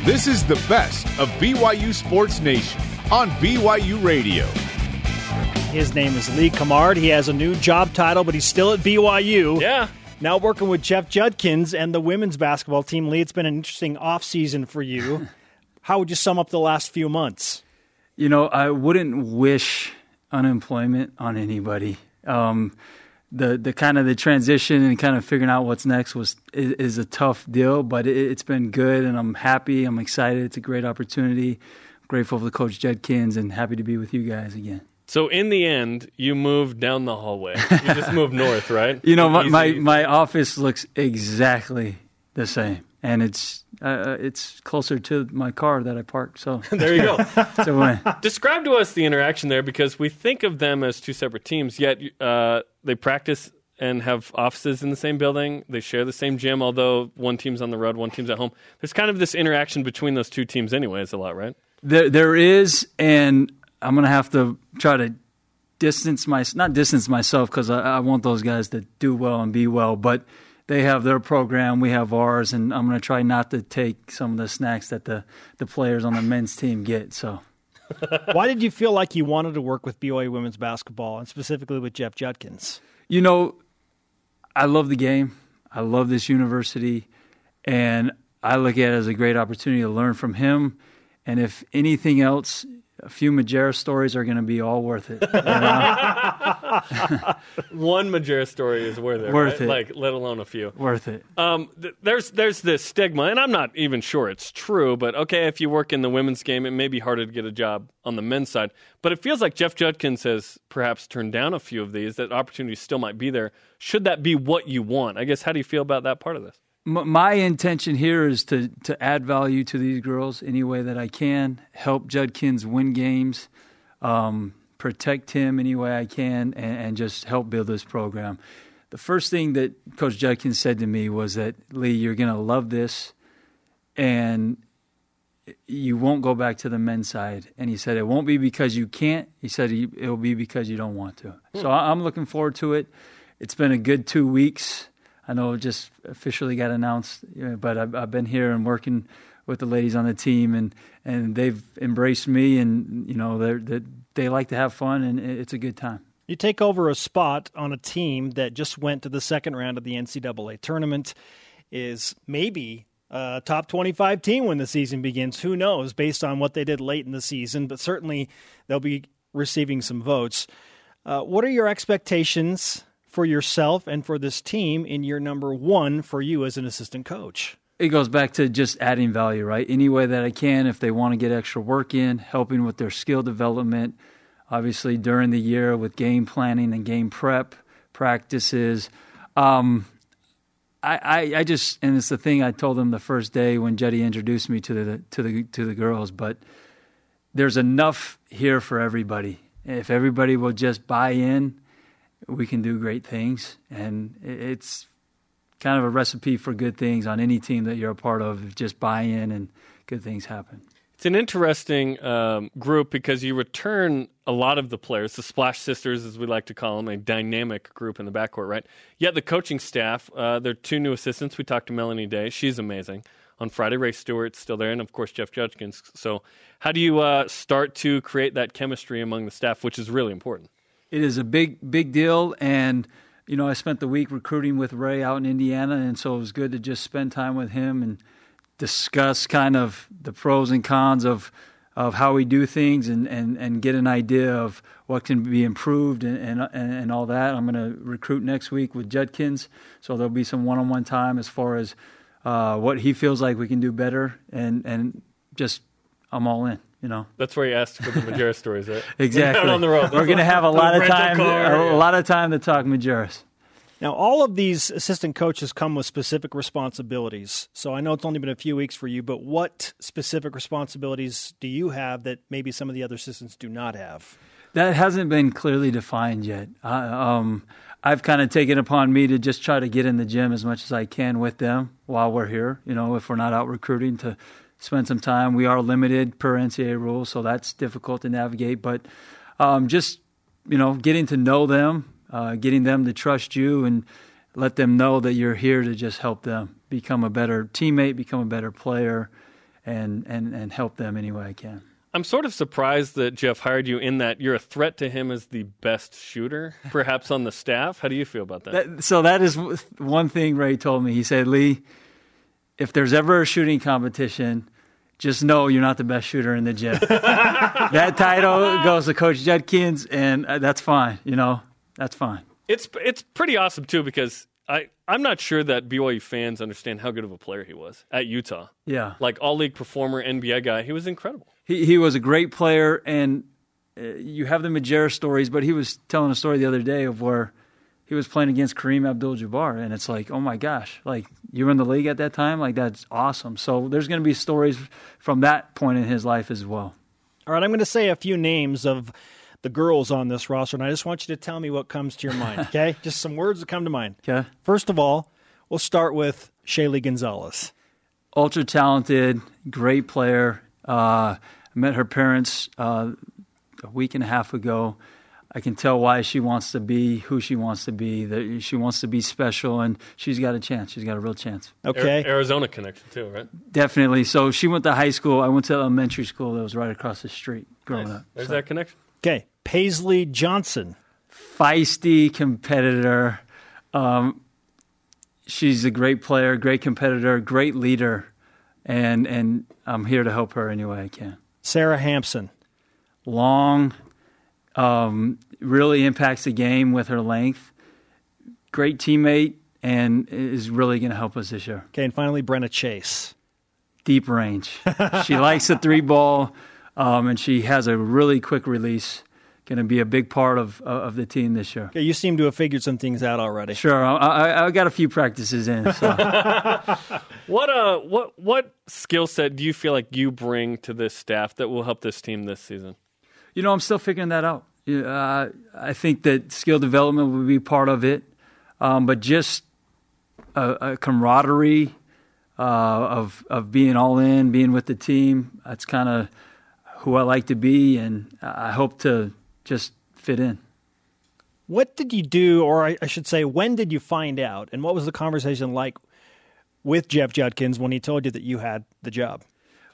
This is the best of BYU Sports Nation on BYU Radio. His name is Lee Cummard. He has a new job title, but he's still at BYU. Yeah. Now working with Jeff Judkins and the women's basketball team. Lee, it's been an interesting offseason for you. *laughs* How would you sum up the last few months? You know, I wouldn't wish unemployment on anybody. Um, the the kind of the transition and kind of figuring out what's next was is, is a tough deal, but it, it's been good, and I'm happy. I'm excited. It's a great opportunity. grateful for Coach Judkins, and happy to be with you guys again. So in the end, you moved down the hallway. You just *laughs* moved north, right? You know, my, my my office looks exactly the same, and it's uh, it's closer to my car that I parked. So *laughs* There you go. *laughs* it's a. Describe to us the interaction there because we think of them as two separate teams, yet uh, they practice and have offices in the same building. They share the same gym, although one team's on the road, one team's at home. There's kind of this interaction between those two teams, anyways, a lot, right? There, there is, and I'm gonna have to try to distance my not distance myself because I, I want those guys to do well and be well. But they have their program, we have ours, and I'm gonna try not to take some of the snacks that the the players on the men's team get. So. *laughs* Why did you feel like you wanted to work with BYU women's basketball and specifically with Jeff Judkins? You know, I love the game. I love this university, and I look at it as a great opportunity to learn from him And if anything else, a few Majerus stories are going to be all worth it. you know? *laughs* One Majerus story is worth it. Worth right? it. Like, let alone a few. worth it. Um, th- there's there's this stigma, and I'm not even sure it's true. But okay, if you work in the women's game, it may be harder to get a job on the men's side. But it feels like Jeff Judkins has perhaps turned down a few of these. That opportunity still might be there. Should that be what you want? I guess. How do you feel about that part of this? My intention here is to to add value to these girls any way that I can, help Judkins win games, um, protect him any way I can, and, and just help build this program. The first thing that Coach Judkins said to me was that Lee, you're going to love this, and you won't go back to the men's side. And he said it won't be because you can't. He said it'll be because you don't want to. So I'm looking forward to it. It's been a good two weeks. I know it just officially got announced, but I've, I've been here and working with the ladies on the team, and, and they've embraced me, and you know they they like to have fun, and it's a good time. You take over a spot on a team that just went to the second round of the NCAA tournament, is maybe a top 25 team when the season begins. Who knows, based on what they did late in the season, but certainly they'll be receiving some votes. Uh, what are your expectations for yourself and for this team in year number one for you as an assistant coach? It goes back to just adding value, right? Any way that I can, if they want to get extra work in, helping with their skill development, obviously during the year with game planning and game prep practices. Um, I, I, I just and it's the thing I told them the first day when Jetty introduced me to the to the to the girls, but there's enough here for everybody. If everybody will just buy in, we can do great things, and it's kind of a recipe for good things on any team that you're a part of. Just buy in, and good things happen. It's an interesting um, group because you return a lot of the players, the Splash Sisters, as we like to call them, a dynamic group in the backcourt, right? Yet the coaching staff, uh, there are two new assistants. We talked to Melanie Day. She's amazing. On Friday, Ray Stewart's still there, and of course, Jeff Judkins. So, how do you uh, start to create that chemistry among the staff, which is really important? It is a big, big deal. And, you know, I spent the week recruiting with Ray out in Indiana. And so it was good to just spend time with him and discuss kind of the pros and cons of, of how we do things and, and, and get an idea of what can be improved and, and, and all that. I'm going to recruit next week with Judkins. So there'll be some one on one time as far as uh, what he feels like we can do better. And, and just, I'm all in. You know, That's where you asked for the Majerus stories, right? *laughs* Exactly. On the road. We're going to have a *laughs* lot of time, car, a, yeah. lot of time to talk Majerus. Now, all of these assistant coaches come with specific responsibilities. So I know it's only been a few weeks for you, but what specific responsibilities do you have that maybe some of the other assistants do not have? That hasn't been clearly defined yet. I, um, I've kind of taken upon me to just try to get in the gym as much as I can with them while we're here. You know, if we're not out recruiting, to spend some time. We are limited per NCAA rules, so that's difficult to navigate. But um, just you know, getting to know them, uh, getting them to trust you, and let them know that you're here to just help them become a better teammate, become a better player, and and and help them any way I can. I'm sort of surprised that Jeff hired you in that you're a threat to him as the best shooter, perhaps on the staff. How do you feel about that? That, so that is one thing Ray told me. He said, Lee, if there's ever a shooting competition, just know you're not the best shooter in the gym. *laughs* that title goes to Coach Judkins, and uh, that's fine. You know, that's fine. It's it's pretty awesome too because I I'm not sure that BYU fans understand how good of a player he was at Utah. Yeah. Like all league performer, NBA guy, he was incredible. He he was a great player, and uh, you have the Majerus stories, but he was telling a story the other day of where he was playing against Kareem Abdul-Jabbar, and it's like, oh my gosh, like you were in the league at that time, like that's awesome. So there's going to be stories from that point in his life as well. All right, I'm going to say a few names of the girls on this roster, and I just want you to tell me what comes to your mind, *laughs* okay? just some words that come to mind. Okay. First of all, we'll start with Shaylee Gonzalez. ultra talented, great player. Uh, I met her parents uh, a week and a half ago. I can tell why she wants to be who she wants to be. That she wants to be special, and she's got a chance. She's got a real chance. Okay. Arizona connection too, right? Definitely. So she went to high school. I went to elementary school that was right across the street growing Nice. up. There's So- that connection. Okay. Paisley Johnson. feisty competitor. Um, she's a great player, great competitor, great leader. and and I'm here to help her any way I can. Sara Hamson, long, um, really impacts the game with her length. Great teammate and is really going to help us this year. Okay, and finally Brenna Chase, deep range. she *laughs* likes the three ball, um, and she has a really quick release going to be a big part of of the team this year. Okay, you seem to have figured some things out already. Sure, I, I, I got a few practices in. So. *laughs* *laughs* what uh, what what skill set do you feel like you bring to this staff that will help this team this season? You know, I'm still figuring that out. Uh, I think that skill development would be part of it, um, but just a, a camaraderie uh, of of being all in, being with the team. That's kind of who I like to be, and I hope to just fit in. What did you do, or I, I should say, when did you find out, and what was the conversation like with Jeff Judkins when he told you that you had the job?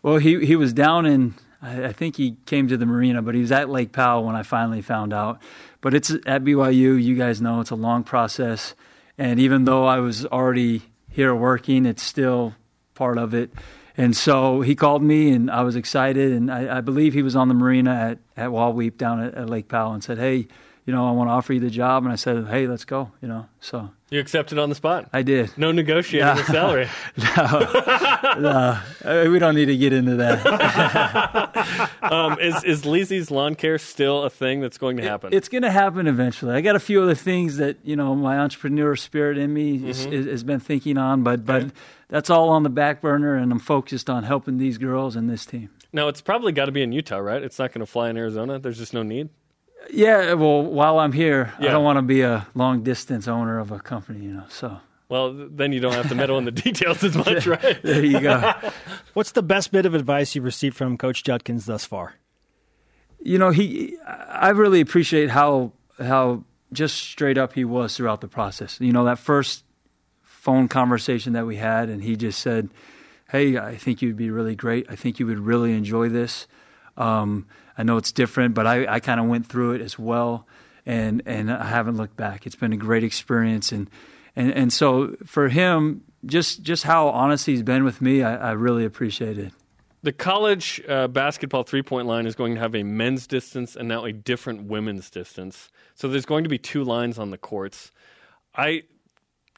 Well, he he was down in. I think he came to the marina, but he was at Lake Powell when I finally found out. But it's at BYU. You guys know it's a long process, and even though I was already here working, it's still part of it. And so he called me, and I was excited. And I, I believe he was on the marina at, at Wahweap down at, at Lake Powell and said, Hey, you know, I want to offer you the job. And I said, Hey, let's go, you know. So you accepted on the spot. I did. No negotiating *laughs* No. the salary. *laughs* no, no, Uh, we don't need to get into that. *laughs* um, is is Lizzie's lawn care still a thing that's going to happen? It's going to happen eventually. I got a few other things that you know my entrepreneur spirit in me is, Mhm. is, has been thinking on, but but that's all on the back burner, and I'm focused on helping these girls and this team. now it's probably got to be in Utah, right? It's not going to fly in Arizona. There's just no need. Yeah, well, while I'm here, I don't want to be a long distance owner of a company, you know. So Well, then you don't have to meddle in the *laughs* details as much, right? there you go. *laughs* What's the best bit of advice you've received from Coach Judkins thus far? you know he i really appreciate how how just straight up he was throughout the process you know that first phone conversation that we had and he just said hey i think you'd be really great i think you would really enjoy this um, i know it's different but i, I kind of went through it as well and and i haven't looked back it's been a great experience and and and so for him just just how honest he's been with me i, I really appreciate it The college uh, basketball three point line is going to have a men's distance and now a different women's distance. So there's going to be two lines on the courts. I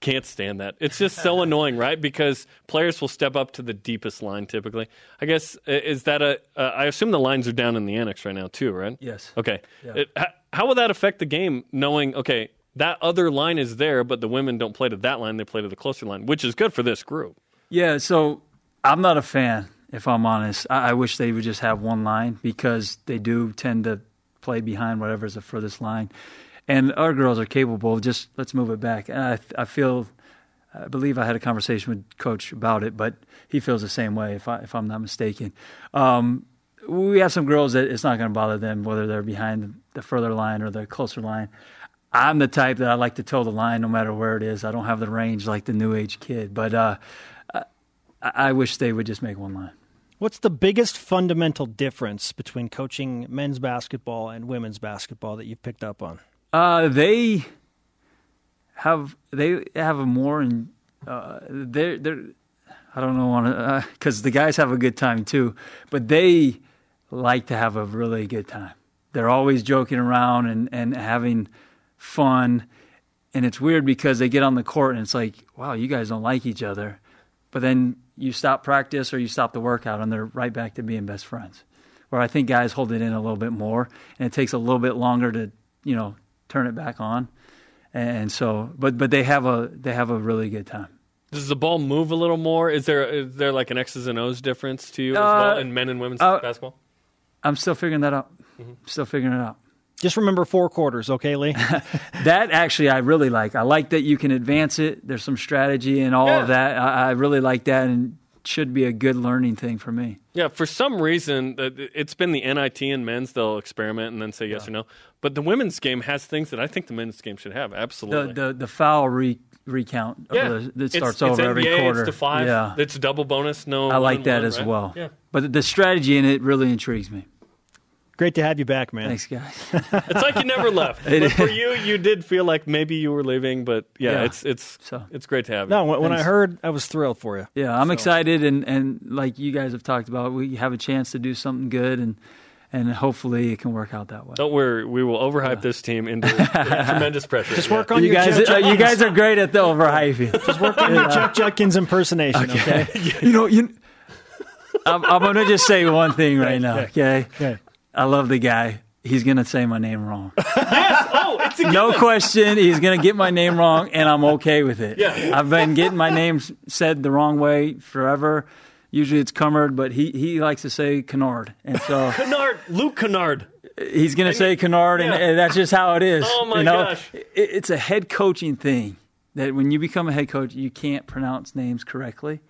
can't stand that. It's just so *laughs* annoying, right? Because players will step up to the deepest line typically. I guess uh, is that a? Uh, I assume the lines are down in the annex right now too, right? Yes. Okay. Yeah. It, how, how will that affect the game? Knowing okay, that other line is there, but the women don't play to that line; they play to the closer line, which is good for this group. Yeah, so I'm not a fan, if I'm honest. I, I wish they would just have one line because they do tend to play behind whatever's the furthest line. And our girls are capable of just let's move it back. And I, I feel, I believe I had a conversation with Coach about it, but he feels the same way, if, I, if I'm not mistaken. Um, we have some girls that it's not going to bother them whether they're behind the further line or the closer line. I'm the type that I like to toe the line no matter where it is. I don't have the range like the new age kid, but uh, I, I wish they would just make one line. What's the biggest fundamental difference between coaching men's basketball and women's basketball that you've picked up on? Uh, they have they have a more and uh, they're they're I don't know want because the guys have a good time too, but they like to have a really good time. They're always joking around and and having fun, and it's weird because they get on the court and it's like, wow, you guys don't like each other, but then you stop practice or you stop the workout and they're right back to being best friends. Where I think guys hold it in a little bit more, and it takes a little bit longer to you know turn it back on. And so, but but they have a they have a really good time. Does the ball move a little more? Is there is there like an X's and O's difference to you as Uh, well in men and women's uh, basketball? I'm still figuring that out. Still figuring it out. Just remember four quarters, okay, Lee? *laughs* That actually I really like. I like that you can advance it. There's some strategy and all of that. I, I really like that, and should be a good learning thing for me. Yeah, for some reason uh, it's been the NIT and men's. They'll experiment and then say yes or no. But the women's game has things that I think the men's game should have. Absolutely. The the, the foul re, recount yeah, the, that It's- starts it's over every NBA, quarter. It's to five. Yeah, It's double bonus. No, I like that one, as right? well. Yeah. But the strategy in it really intrigues me. Great to have you back, man. Thanks, guys. *laughs* It's like you never left. *laughs* But for you, you did feel like maybe you were leaving, but yeah, Yeah. it's it's So- it's great to have you. No, when, when I heard, I was thrilled for you. Yeah, I'm excited, and, and like you guys have talked about, we have a chance to do something good, and and hopefully it can work out that way. Don't worry, we will overhype this team into *laughs* tremendous pressure. Just Yeah. work on you your guys, Jeff uh, you guys are great at the overhyping. Just work on your Jeff Judkins impersonation, okay? you know, you. I'm, I'm gonna just say one thing right now, okay? Okay. I love the guy. He's gonna say my name wrong. *laughs* yes. Oh, it's a No question, he's gonna get my name wrong, and I'm okay with it. Yeah. I've been getting my name said the wrong way forever. Usually it's Cumard, but he, he likes to say Kennard, and so *laughs* Kennard, Luke Kennard. he's gonna say Kennard, and, Yeah. and that's just how it is. Oh, my you know? gosh. It, it's a head coaching thing that when you become a head coach, you can't pronounce names correctly.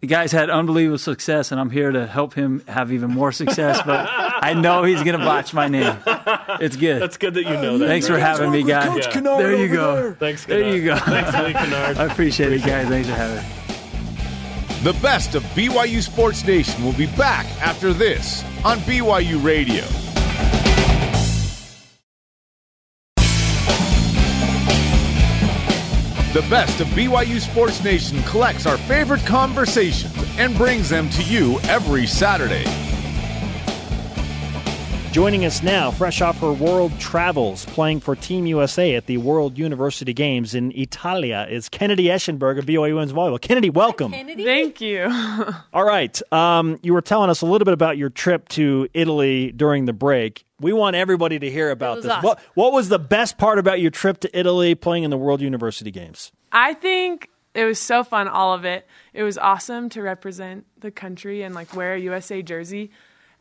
The guy's had unbelievable success, and I'm here to help him have even more success. But I know he's gonna botch my name. It's good. That's good that you know that. Thanks for having me, guys. Coach Kennard There you go. there. Thanks, There Kennard. you go. Thanks, Lee Kennard. I appreciate it, guys. Thanks for having me. The best of BYU Sports Nation will be back after this on BYU Radio. The best of BYU Sports Nation collects our favorite conversations and brings them to you every Saturday. Joining us now, fresh off her world travels, playing for Team USA at the World University Games in Italia, is Kennedy Eschenberg of BYU Women's Volleyball. Kennedy, welcome. Kennedy, Thank you. *laughs* All right. Um, you were telling us a little bit about your trip to Italy during the break. We want everybody to hear about this. awesome. What, what was the best part about your trip to Italy playing in the World University Games? I think it was so fun, all of it. It was awesome to represent the country and like wear a USA jersey.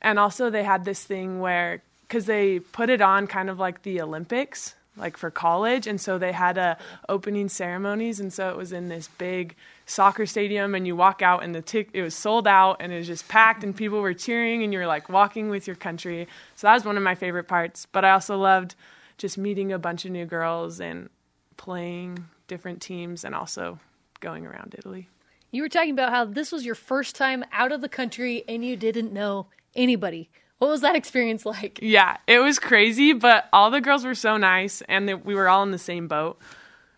And also, they had this thing where, because they put it on kind of like the Olympics, like for college. And so they had a opening ceremonies. And so it was in this big soccer stadium. And you walk out, and the tick it was sold out and it was just packed, and people were cheering, and you were like walking with your country. So that was one of my favorite parts. But I also loved just meeting a bunch of new girls and playing different teams and also going around Italy. You were talking about how this was your first time out of the country and you didn't know anybody. What was that experience like? Yeah, it was crazy, but all the girls were so nice and we were all in the same boat.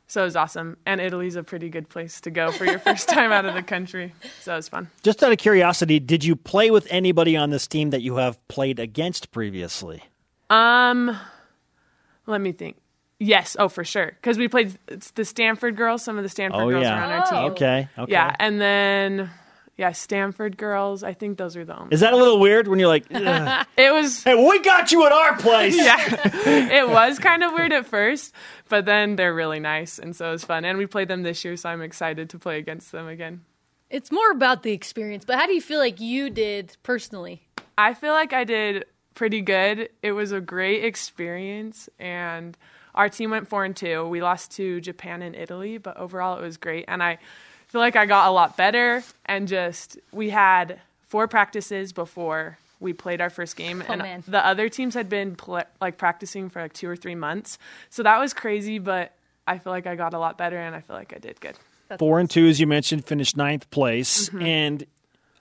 So it was awesome. And Italy's a pretty good place to go for your first time out of the country. So it was fun. Just out of curiosity, did you play with anybody on this team that you have played against previously? Um, let me think. Yes, oh for sure, because we played the Stanford girls. Some of the Stanford Oh, girls yeah. are on our team. Okay, okay. Yeah, and then yeah, Stanford girls. I think those are the only. Is that a little weird when you're like, *laughs* "Ugh." It was. Hey, we got you at our place. *laughs* yeah, it was kind of weird at first, but then they're really nice, and so it was fun. And we played them this year, so I'm excited to play against them again. It's more about the experience, but how do you feel like you did personally? I feel like I did pretty good. It was a great experience, and our team went four and two. We lost to Japan and Italy, but overall it was great. And I feel like I got a lot better. And just we had four practices before we played our first game, Oh, and man. the other teams had been pl- like practicing for like two or three months. So that was crazy, but I feel like I got a lot better, and I feel like I did good. Four and two, as you mentioned, finished ninth place, Mhm. and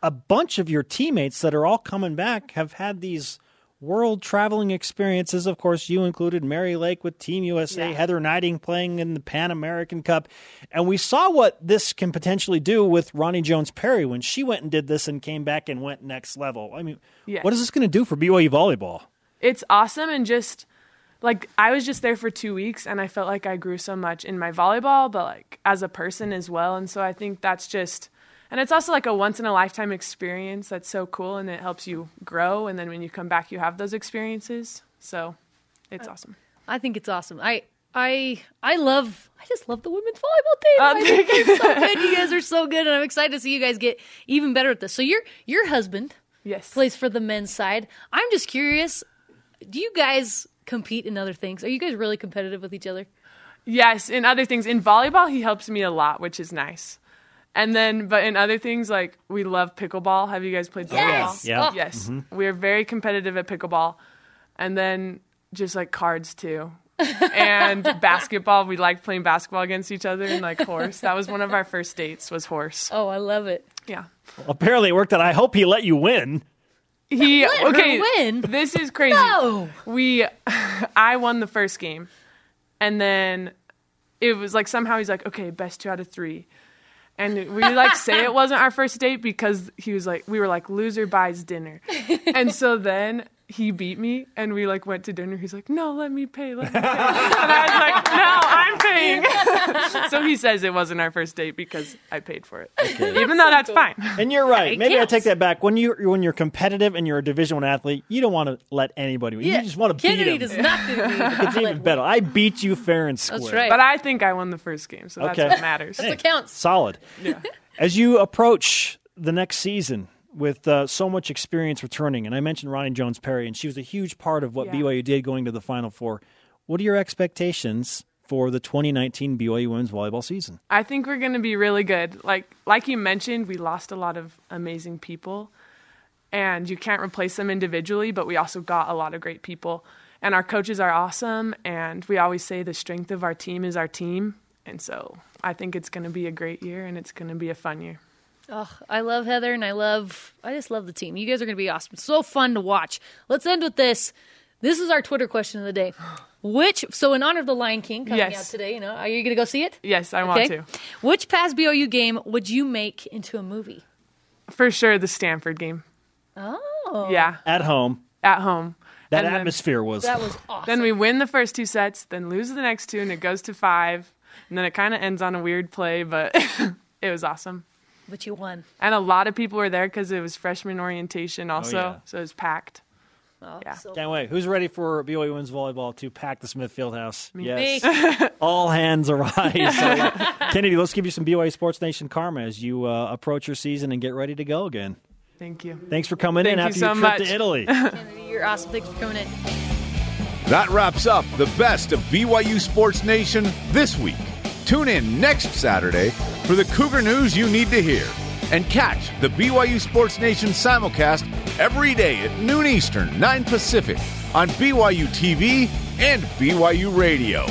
a bunch of your teammates that are all coming back have had these world traveling experiences. Of course, you included Mary Lake with Team USA, Heather Gneiting playing in the Pan American Cup, and we saw what this can potentially do with Roni Jones Perry when she went and did this and came back and went next level. I mean, Yes. what is this going to do for BYU volleyball? it's awesome and just like I was just there for two weeks and I felt like I grew so much in my volleyball, but like as a person as well. And so I think that's just, and it's also like a once in a lifetime experience that's so cool and it helps you grow. And then when you come back, you have those experiences. So it's uh, awesome. I think it's awesome. I I I love I just love the women's volleyball team. Uh, I think *laughs* it's so good. You guys are so good, and I'm excited to see you guys get even better at this. So your your husband yes plays for the men's side. I'm just curious. Do you guys compete in other things? Are you guys really competitive with each other? Yes, in other things, in volleyball, he helps me a lot, which is nice. And then, but in other things, like we love pickleball. Have you guys played pickleball? Yes! pickleball? Yeah. Yes. Mhm. We're very competitive at pickleball. And then just like cards too. *laughs* and basketball, we like playing basketball against each other and like horse. That was one of our first dates was horse. Oh, I love it. Yeah. Apparently, it worked out. I hope he let you win. He Let her okay. win? This is crazy. No. We, *laughs* I won the first game, and then it was like somehow he's like, okay, best two out of three, and we like say it wasn't our first date because he was like, we were like loser buys dinner, *laughs* and so then he beat me, and we like went to dinner. He's like, no, let me pay, let me pay, and I was like, no, I'm paying. *laughs* so he says it wasn't our first date because I paid for it, even though that's fine. And you're right. It Maybe I counts. take that back. When you when you're competitive and you're a Division One athlete, you don't want to let anybody. win. Yeah, You just want to beat Kennedy them. does not do *laughs* It's even better. I beat you fair and square. That's right. But I think I won the first game, so that's what matters. That's what counts. Solid. Yeah. As you approach the next season with uh, so much experience returning, and I mentioned Roni Jones Perry, and she was a huge part of what Yeah. BYU did going to the Final Four. What are your expectations for the 2019 BYU women's volleyball season? I think we're going to be really good. Like like you mentioned, we lost a lot of amazing people, and you can't replace them individually. But we also got a lot of great people, and our coaches are awesome. And we always say the strength of our team is our team, and so I think it's going to be a great year, and it's going to be a fun year. Oh, I love Heather and I love I just love the team. You guys are going to be awesome. So fun to watch. Let's end with this. This is our Twitter question of the day. Which so in honor of the Lion King coming Yes. out today, you know, are you going to go see it? Yes, I want to. Which past BYU game would you make into a movie? For sure, the Stanford game. Oh. Yeah, At home, at home. that And then- atmosphere was. That was awesome. Then we win the first two sets, then lose the next two, and it goes to five. And then it kind of ends on a weird play, but *laughs* it was awesome. But you won. And a lot of people were there because it was freshman orientation also, yeah. so it was packed. Oh, Yeah. so Can't wait. Who's ready for BYU women's volleyball to pack the Smith Fieldhouse? Me. Yes. *laughs* All hands arise. *laughs* So, Kennedy, let's give you some BYU Sports Nation karma as you uh, approach your season and get ready to go again. Thank you. Thanks for coming in Thank you after so your trip much. to Italy. *laughs* Kennedy, you're awesome. Thanks for coming in. That wraps up the best of BYU Sports Nation this week. Tune in next Saturday for the Cougar news you need to hear. And catch the BYU Sports Nation simulcast every day at noon Eastern, 9 Pacific on BYU TV and BYU Radio.